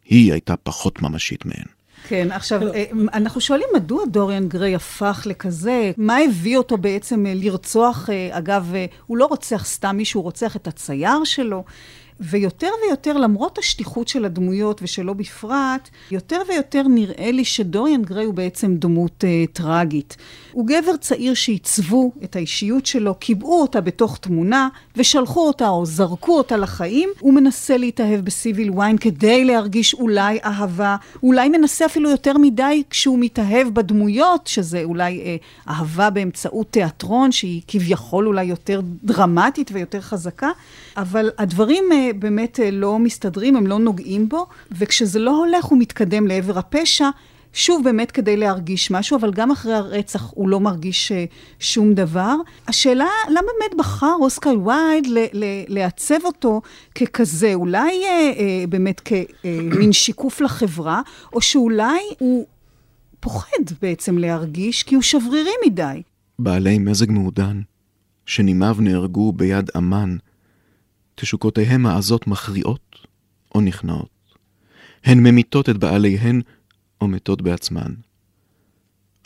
היא הייתה פחות ממשית מהן. כן, עכשיו, אה, אנחנו שואלים מדוע דוריאן גריי הפך לכזה, מה הביא אותו בעצם אה, לרצוח, אה, אגב, הוא לא רוצח סתם מישהו, הוא רוצח את הצייר שלו. ויותר ויותר, למרות השטיחות של הדמויות ושלו בפרט, יותר ויותר נראה לי שדוריאן גריי הוא בעצם דמות אה, טרגית. הוא גבר צעיר שעיצבו את האישיות שלו, קיבעו אותה בתוך תמונה, ושלחו אותה או זרקו אותה לחיים. הוא מנסה להתאהב בסיביל ויין כדי להרגיש אולי אהבה, אולי מנסה אפילו יותר מדי כשהוא מתאהב בדמויות, שזה אולי אה, אהבה באמצעות תיאטרון, שהיא כביכול אולי יותר דרמטית ויותר חזקה, אבל הדברים אה, באמת אה, לא מסתדרים, הם לא נוגעים בו, וכשזה לא הולך הוא מתקדם לעבר הפשע. שוב, באמת כדי להרגיש משהו, אבל גם אחרי הרצח הוא לא מרגיש אה, שום דבר. השאלה, למה באמת בחר אוסקר וייד ל- ל- לעצב אותו ככזה? אולי אה, אה, באמת כמין שיקוף לחברה, או שאולי הוא פוחד בעצם להרגיש כי הוא שברירי מדי. בעלי מזג מעודן, שנימיו נהרגו ביד אמן, תשוקותיהם העזות מכריעות או נכנעות. הן ממיתות את בעליהן או מתות בעצמן.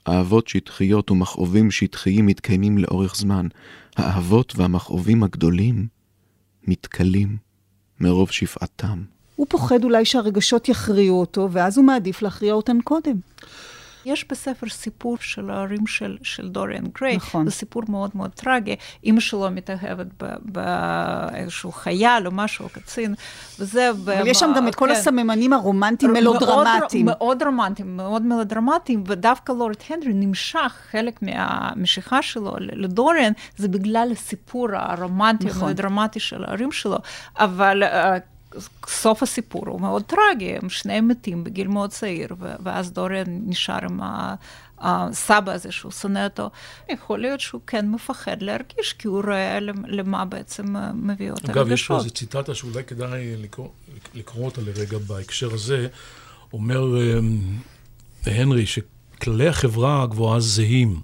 אהבות שטחיות ומכאובים שטחיים מתקיימים לאורך זמן. האהבות והמכאובים הגדולים מתכלים מרוב שפעתם. הוא פוחד אולי שהרגשות יכריעו אותו, ואז הוא מעדיף להכריע אותן קודם. יש בספר סיפור של ההורים של, של דוריאן גריי. נכון. זה סיפור מאוד מאוד טרגי. אימא שלו מתאהבת באיזשהו חייל או משהו, או קצין, וזה... אבל יש שם גם את כל כן. הסממנים הרומנטיים מאוד- מלודרמטיים. מאוד רומנטיים, מאוד מלודרמטיים, ודווקא לורד הנדרי נמשך, חלק מהמשיכה שלו לדוריאן, זה בגלל הסיפור הרומנטי, נכון. המלודרמטי של ההורים שלו, אבל... אה, סוף הסיפור הוא מאוד טרגי, הם שניהם מתים בגיל מאוד צעיר, ואז דוריאן נשאר עם הסבא הזה שהוא שונא אותו. יכול להיות שהוא כן מפחד להרגיש, כי הוא רואה למ- למה בעצם אה, מביא אותה אגב, יש פה רגשות. איזו ציטטה שאולי כדאי לקרוא, לקרוא אותה לרגע בהקשר הזה. אומר אמ, הנרי שכללי החברה הגבוהה זהים,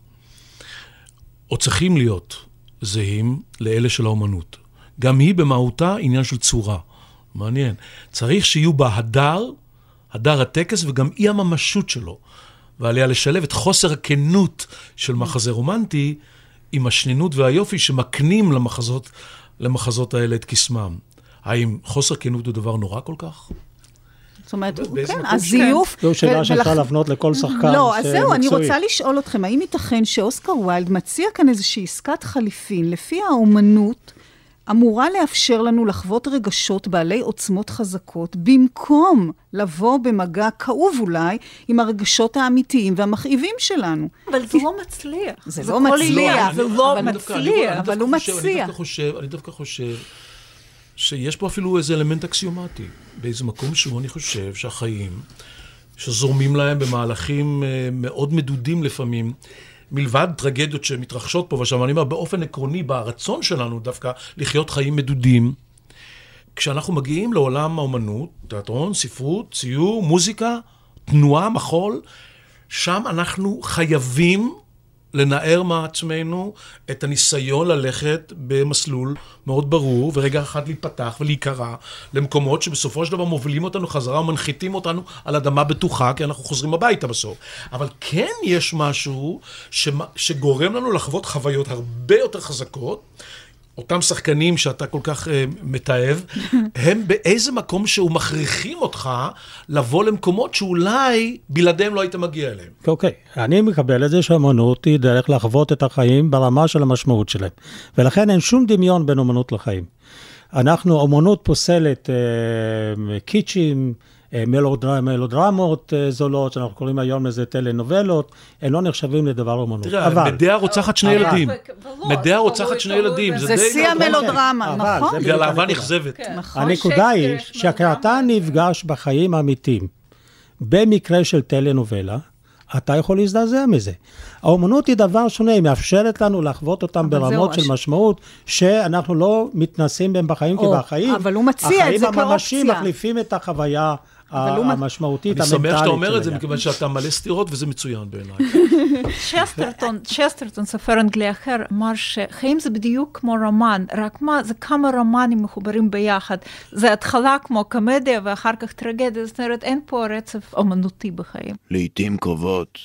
או צריכים להיות זהים לאלה של האומנות. גם היא במהותה עניין של צורה. מעניין. צריך שיהיו בה הדר, הדר הטקס וגם אי הממשות שלו. ועליה לשלב את חוסר הכנות של מחזה רומנטי עם השנינות והיופי שמקנים למחזות, למחזות האלה את קסמם. האם חוסר כנות הוא דבר נורא כל כך? זאת אומרת, כן, הזיוף... זו שאלה שאפשר להפנות לכל שחקן לא, אז זהו, אני. רוצה לשאול אתכם, האם ייתכן שאוסקר ויילד מציע כאן איזושהי עסקת חליפין, לפי האומנות, אמורה לאפשר לנו לחוות רגשות בעלי עוצמות חזקות, במקום לבוא במגע כאוב אולי עם הרגשות האמיתיים והמכאיבים שלנו. אבל זה לא מצליח. זה זה לא מצליח. זה לא מצליח. אני אבל הוא. אני דווקא חושב, אני דווקא חושב שיש פה אפילו איזה אלמנט אקסיומטי. באיזה מקום שהוא, אני חושב שהחיים, שזורמים להם במהלכים אה, מאוד מדודים לפעמים, מלבד טרגדיות שמתרחשות פה ושם, אני אומר, באופן עקרוני, ברצון שלנו דווקא לחיות חיים מדודים, כשאנחנו מגיעים לעולם האומנות, תיאטרון, ספרות, ציור, מוזיקה, תנועה, מחול, שם אנחנו חייבים לנער מעצמנו את הניסיון ללכת במסלול מאוד ברור, ורגע אחד להיפתח ולהיקרע למקומות שבסופו של דבר מובילים אותנו חזרה ומנחיתים אותנו על אדמה בטוחה, כי אנחנו חוזרים הביתה בסוף. אבל כן יש משהו שמה- שגורם לנו לחוות חוויות הרבה יותר חזקות. אותם שחקנים שאתה כל כך uh, מתעב, הם באיזה מקום שהוא מכריחים אותך לבוא למקומות שאולי בלעדיהם לא היית מגיע אליהם. אוקיי, אני מקבל את זה שאמנות היא דרך לחוות את החיים ברמה של המשמעות שלהם. ולכן אין שום דמיון בין אמנות לחיים. אנחנו, אמנות פוסלת אה, קיצ'ים, אה, מלודר, מלודרמות אה, זולות, שאנחנו קוראים היום לזה טלנובלות, הם לא נחשבים לדבר אמנות. תראה, אבל, מדעה רוצחת שני ילדים. תלוי- רוצחת שני ילדים. זה. שיא נכון. המלודרמה, אבל נכון? בגלל אהבה. נכזבת. כן. נכון. הנקודה היא שכשאתה. נפגש בחיים האמיתיים, במקרה של טלנובלה, אתה יכול להזדעזע מזה. האומנות היא דבר שונה, היא מאפשרת לנו לחוות אותם ברמות של הש- משמעות, שאנחנו לא מתנסים בהם בחיים, כי או, בחיים, אבל הוא מציע את זה החיים הממשיים כאופציה. מחליפים את החוויה המשמעותית, אני שמח שאתה אומר את זה. מכיוון שאתה מלא סתירות, וזה מצוין בעיניי. צ'סטרטון, צ'סטרטון, סופר אנגלי אחר, אמר שחיים זה בדיוק כמו רומן, רק מה, זה כמה רומנים מחוברים ביחד. זה התחלה כמו קומדיה ואחר כך טרגדיה, זאת אומרת, אין פה רצף אומנותי בחיים. לעתים קרובות,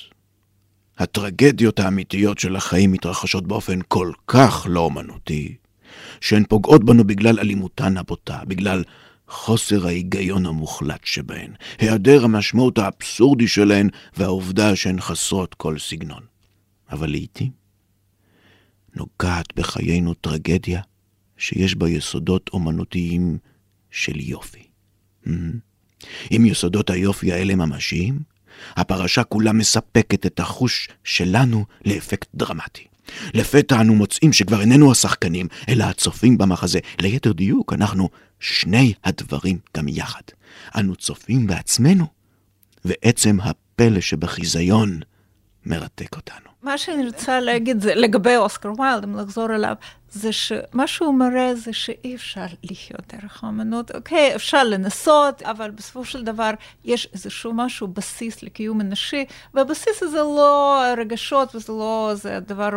הטרגדיות האמיתיות של החיים מתרחשות באופן כל כך לא אומנותי, שהן פוגעות בנו בגלל אלימותן הבוטה, בגלל חוסר ההיגיון המוחלט שבהן, היעדר המשמעות האבסורדי שלהן, והעובדה שהן חסרות כל סגנון. אבל לעתים נוגעת בחיינו טרגדיה שיש בה יסודות אומנותיים של יופי. אם יסודות היופי האלה ממשיים, הפרשה כולה מספקת את החוש שלנו לאפקט דרמטי. לפתע אנו מוצאים שכבר איננו השחקנים, אלא הצופים במחזה. ליתר דיוק, אנחנו שני הדברים גם יחד. אנו צופים בעצמנו, ועצם הפלא שבחיזיון מרתק אותנו. מה שאני רוצה להגיד זה לגבי אוסקר ויילד, אם לחזור אליו, זה שמה שהוא מראה זה שאי אפשר לחיות דרך האמנות. אוקיי, אפשר לנסות, אבל בסופו של דבר יש איזשהו משהו, בסיס לקיום אנושי, והבסיס הזה לא רגשות וזה לא, זה דבר,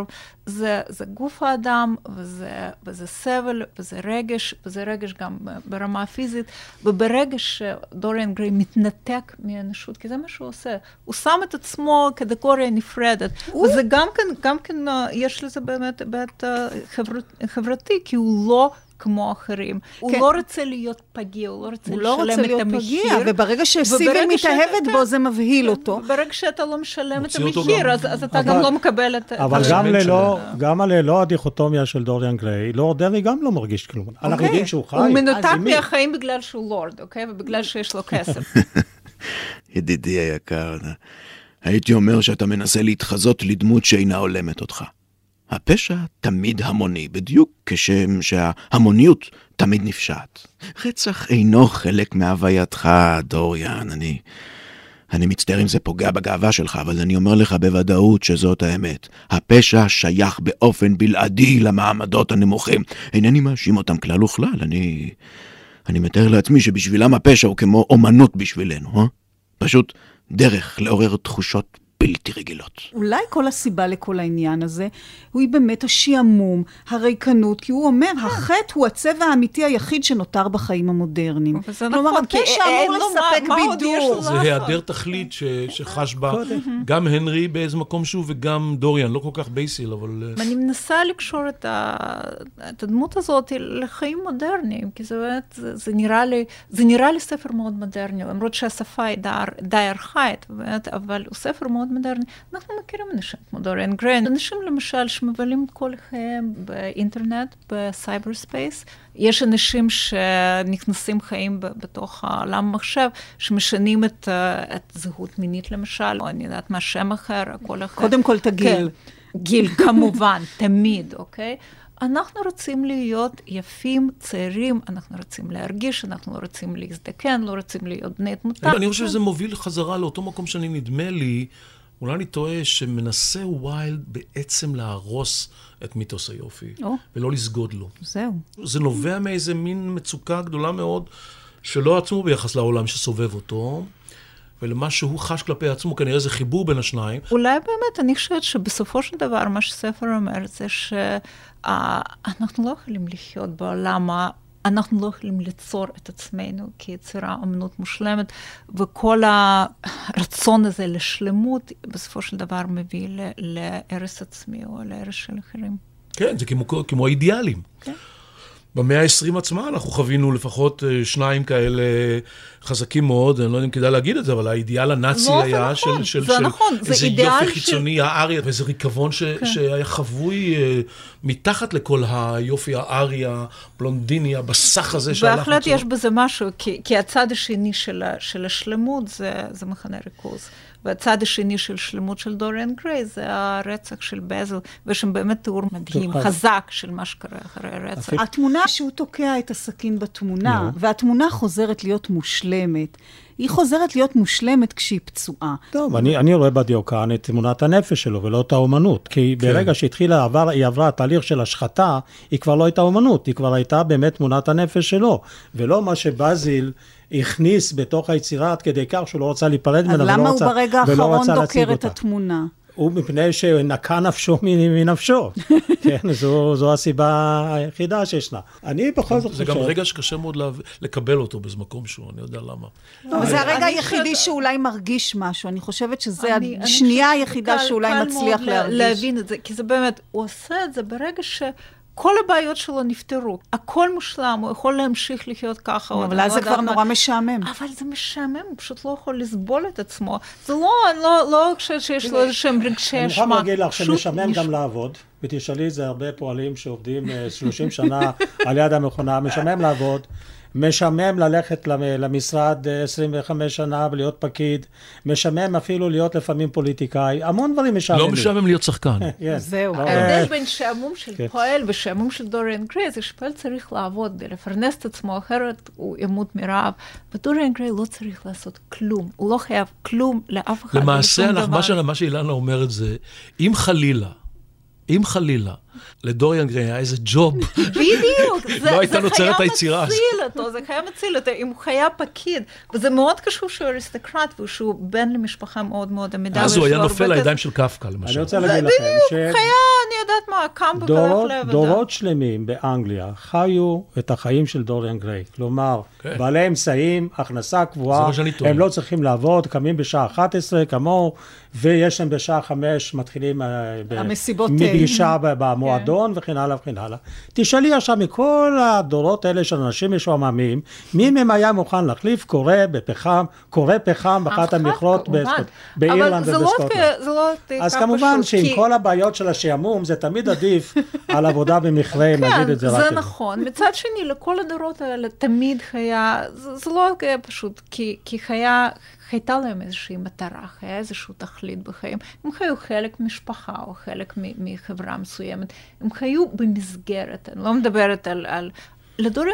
זה, זה גוף האדם, וזה, וזה סבל, וזה רגש, וזה רגש גם ברמה הפיזית, וברגע שדוריאן גריי מתנתק מהאנושות, כי זה מה שהוא עושה, הוא שם את עצמו כקטגוריה נפרדת, וזה גם כן, גם כן, אה, יש לזה באמת היבט אה, חברות- חברתי, כי הוא לא כמו אחרים. הוא כן. לא רוצה להיות פגיע, הוא לא רוצה הוא לא רוצה לשלם את להיות המחיר. פגיע, וברגע שאתה- מתאהבת בו כן. זה מבהיל אותו. ברגע שאתה לא משלם את המחיר, גם. אז, אז אתה אבל- גם לא מקבל את... אבל את גם ללא. גם ללא הדיכוטומיה של דוריאן גריי, לורד דרעי גם לא מרגיש כלום. אנחנו יודעים שהוא חי. הוא מנותק? מהחיים בגלל שהוא לורד, אוקיי? ובגלל שיש לו כסף. ידידי היקר, הייתי אומר שאתה מנסה להתחזות לדמות שאינה הולמת אותך. הפשע תמיד המוני, בדיוק כשם שההמוניות תמיד נפשעת. רצח אינו חלק מהווייתך, דוריאן. אני... אני מצטער אם זה פוגע בגאווה שלך, אבל אני אומר לך בוודאות שזאת האמת. הפשע שייך באופן בלעדי למעמדות הנמוכים. אינני מאשים אותם כלל וכלל, אני... אני מתאר לעצמי שבשבילם הפשע הוא כמו אומנות בשבילנו, אה? פשוט דרך לעורר תחושות בלתי רגילות. אולי כל הסיבה לכל העניין הזה, היא באמת השעמום, הריקנות, כי הוא אומר, החטא הוא הצבע האמיתי היחיד שנותר בחיים המודרניים. וזה כלומר, נכון, כי הפשע אין אמור לו מה- לספק מה עוד יש בידור. זה. היעדר תכלית ש- שחש בה גם הנרי באיזה מקום שהוא וגם דוריאן, לא כל כך בייסיל, אבל... אה, אני מנסה לקשור את, ה... את הדמות הזאת לחיים מודרניים, כי זה באמת, זה, זה, נראה לי, זה נראה לי ספר מאוד מודרני, למרות שהשפה היא די, ארכאית, אבל הוא ספר מאוד מודרני. אנחנו מכירים אנשים כמו דוריאן גריי, אנשים למשל שמבלים את כל חייהם באינטרנט, ב cyberspace. יש אנשים שנכנסים חיים בתוך העולם המחשב, שמשנים את, ה- את זהות מינית למשל, או אני יודעת מה, שם אחר, הכל אחר. קודם כל את הגיל. כן, גיל, כמובן, תמיד, אוקיי? אנחנו רוצים להיות יפים, צעירים, אנחנו רוצים להרגיש, אנחנו לא רוצים להזדקן, לא רוצים להיות בני תמותה. אני חושב שזה מוביל חזרה לאותו מקום שאני נדמה לי, אולי אני טועה, שמנסה ויילד בעצם להרוס את מיתוס היופי, או. ולא לסגוד לו. זהו. זה נובע מאיזה מין מצוקה גדולה מאוד שלא עצמו ביחס לעולם שסובב אותו, ולמה שהוא חש כלפי עצמו, כנראה זה חיבור בין השניים. אולי באמת, אני חושבת שבסופו של דבר, מה שספר אומר זה שאנחנו לא יכולים לחיות בעולם. אנחנו לא יכולים ליצור את עצמנו כיצירה אמנות מושלמת, וכל הרצון הזה לשלמות בסופו של דבר מביא להרס עצמי או להרס של אחרים. כן, זה כמו, כמו האידיאלים. כן. במאה ה-20 עצמה אנחנו חווינו לפחות אה, שניים כאלה חזקים מאוד, אני לא יודע אם כדאי להגיד את זה, אבל האידיאל הנאצי זה היה נכון, של, של, זה של נכון, זה איזה אידיאל יופי חיצוני הארי, ואיזה ריקבון ש, כן. שהיה חבוי אה, מתחת לכל היופי הארי, הבלונדיני, הבסך הזה שהלך בהחלט לצורך. יש בזה משהו, כי, כי הצד השני של, ה, של השלמות זה, זה מחנה ריכוז. והצד השני של שלמות של דוריאן גריי זה הרצח של בזל, ויש שם באמת תיאור מדהים, טוב, אז- חזק של מה שקרה אחרי הרצח. אפילו- התמונה שהוא תוקע את הסכין בתמונה, נו. והתמונה חוזרת להיות מושלמת. היא חוזרת להיות מושלמת כשהיא פצועה. טוב, אני, אני רואה בדיוקן את תמונת הנפש שלו ולא את האומנות. כי ברגע שהתחילה, עבר, היא עברה תהליך של השחתה, היא כבר לא הייתה אומנות, היא כבר הייתה באמת תמונת הנפש שלו. ולא מה שבזיל הכניס בתוך היצירה עד כדי כך שהוא לא רצה להיפרד אז ממנה ולא למה הוא רצה, ברגע ולא האחרון רצה להציג דוקר את אותה. התמונה? הוא מפני שנקע נפשו מנפשו. כן, זו, זו הסיבה היחידה שישנה. אני בכל זאת זה חושב... גם רגע שקשה מאוד להב... לקבל אותו באיזה מקום שהוא, אני יודע למה. אבל זה הרגע היחידי שאולי מרגיש משהו. אני חושבת שזה אני השנייה היחידה שאולי מצליח לה- להרגיש. להבין את זה, כי זה באמת, הוא עושה את זה ברגע שכל הבעיות שלו נפתרו. הכל מושלם, הוא יכול להמשיך לחיות ככה. אבל אני אז לא זה כבר מה. נורא משעמם. אבל זה משעמם, הוא פשוט לא יכול לסבול את עצמו. זה לא, אני לא, לא חושבת שיש לו איזה שהם רגשי אני אשמה. חייב להגיד לך שמשעמם גם לעבוד, ותשאלי את זה הרבה פועלים שעובדים אה, 30 שנה על יד המכונה, משעמם לעבוד, משעמם ללכת למ- למשרד אה, 25 שנה ולהיות פקיד, משעמם אפילו להיות לפעמים פוליטיקאי, המון דברים משעממים. לא משעמם להיות שחקן. כן. זהו. לא, ההבדל אה, בין שעמום של כן. פועל ושעמום של דוריאן גריי זה שפועל צריך לעבוד כדי לפרנס את עצמו, אחרת הוא ימות מרעב. ודוריאן גריי לא צריך לעשות כלום, הוא לא חייב כלום לאף אחד. למעשה, מה שאילנה אומרת זה, אם חלילה, אם חלילה, לדוריאן גריי היה איזה ג'וב, בדיוק, זה, לא הייתה זה נוצרת היצירה הזאת. מציל אותו, זה חיה מציל אותו, אם הוא חיה פקיד, וזה מאוד קשור שהוא אריסטוקרט ושהוא בן למשפחה מאוד מאוד עמידה. אז הוא היה נופל. לידיים של קפקא, אני למשל. רוצה להגיד לכם, חיה, אני יודעת מה, קם דורות, לעבודה. דורות שלמים באנגליה חיו את החיים של דוריאן גריי. כלומר, כן. בעלי אמצעים, הכנסה קבועה, זה. הם לא צריכים לעבוד, קמים בשעה 11 כמוהו, ויש להם בשעה 5 מתחילים אה, המסיבות, אה, מפגישה ב- במועדון וכן הלאה וכן הלאה. תשאלי עכשיו מכל הדורות האלה של אנשים משועממים, מי מהם היה מוכן להחליף קורא בפחם, קורא פחם באחת המכרות באירלנד אבל זה לא ובסקוטלנד. זה לא אז כמובן שעם כי- כל הבעיות של השעמום, זה תמיד עדיף על עבודה במכרה, אם נגיד את זה רק זה כדי. נכון. מצד שני, לכל הדורות האלה תמיד היה, זה, זה לא היה פשוט, כי, כי חיה, הייתה להם איזושהי מטרה, היה איזשהו תכלית בחיים. הם חיו חלק משפחה או חלק מחברה מסוימת. הם חיו במסגרת, אני לא מדברת על... על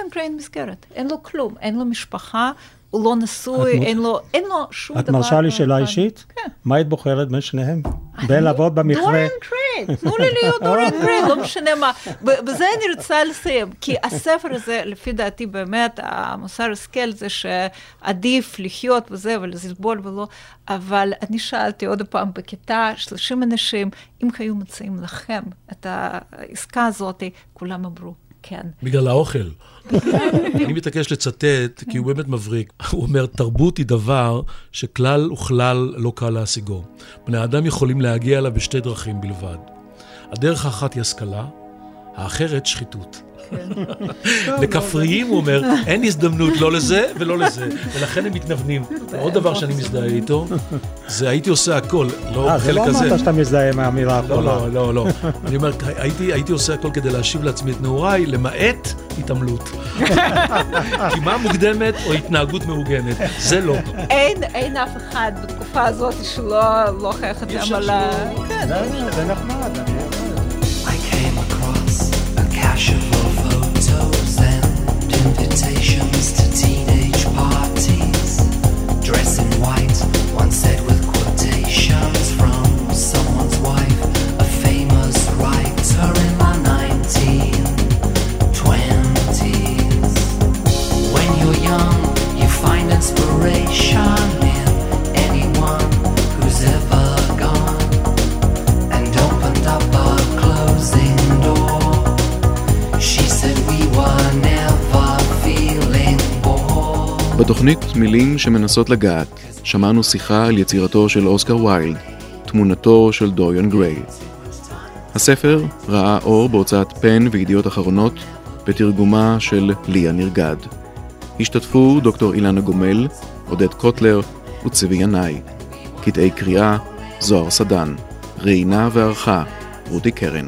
גריי אין מסגרת, אין לו כלום, אין לו משפחה, הוא לא נשוי, את אין לו, אין לו שום את דבר. מרשה לי שאלה. אישית? כן. מה היית בוחרת בין שניהם? בין לעבוד במכרה? דוריאן גריי, תנו לי להיות דוריאן גריי, לא משנה מה. בזה אני רוצה לסיים, כי הספר הזה, לפי דעתי באמת, המוסר השכל זה שעדיף לחיות וזה ולסבול ולא, אבל אני שאלתי עוד פעם בכיתה, 30 אנשים, אם היו מציעים לכם את העסקה הזאת, כולם אמרו, כן. בגלל האוכל. אני מתעקש לצטט, כי הוא באמת מבריק. הוא אומר, תרבות היא דבר שכלל וכלל לא קל להשיגו. בני האדם יכולים להגיע אליו בשתי דרכים בלבד. הדרך האחת היא השכלה, האחרת שחיתות. לכפריים הוא אומר, אין הזדמנות לא לזה ולא לזה, ולכן הם מתנוונים. עוד דבר שאני מזדהה איתו, זה הייתי עושה הכל, לא אה, זה חלק לא הזה. אמרת שאתה מזדהה מהאמירה לא, האחרונה. לא, לא, לא. אני אומר, הייתי, עושה הכל כדי להשיב לעצמי את נעוריי, למעט התעמלות. קימה מוקדמת או התנהגות מעוגנת, זה לא. אין, אין אף אחד בתקופה הזאת שלא לא חייך את זה ה... זה- זה נחמד. בתוכנית מילים שמנסות לגעת, שמענו שיחה על יצירתו של אוסקר ויילד, תמונתו של דוריאן גריי. הספר ראה אור בהוצאת פן וידיעות אחרונות, בתרגומה של ליה נרגד. השתתפו דוקטור אילנה גומל, עודד קוטלר וצבי ינאי. קטעי קריאה זוהר סדן. ראיינה וערכה רותי קרן.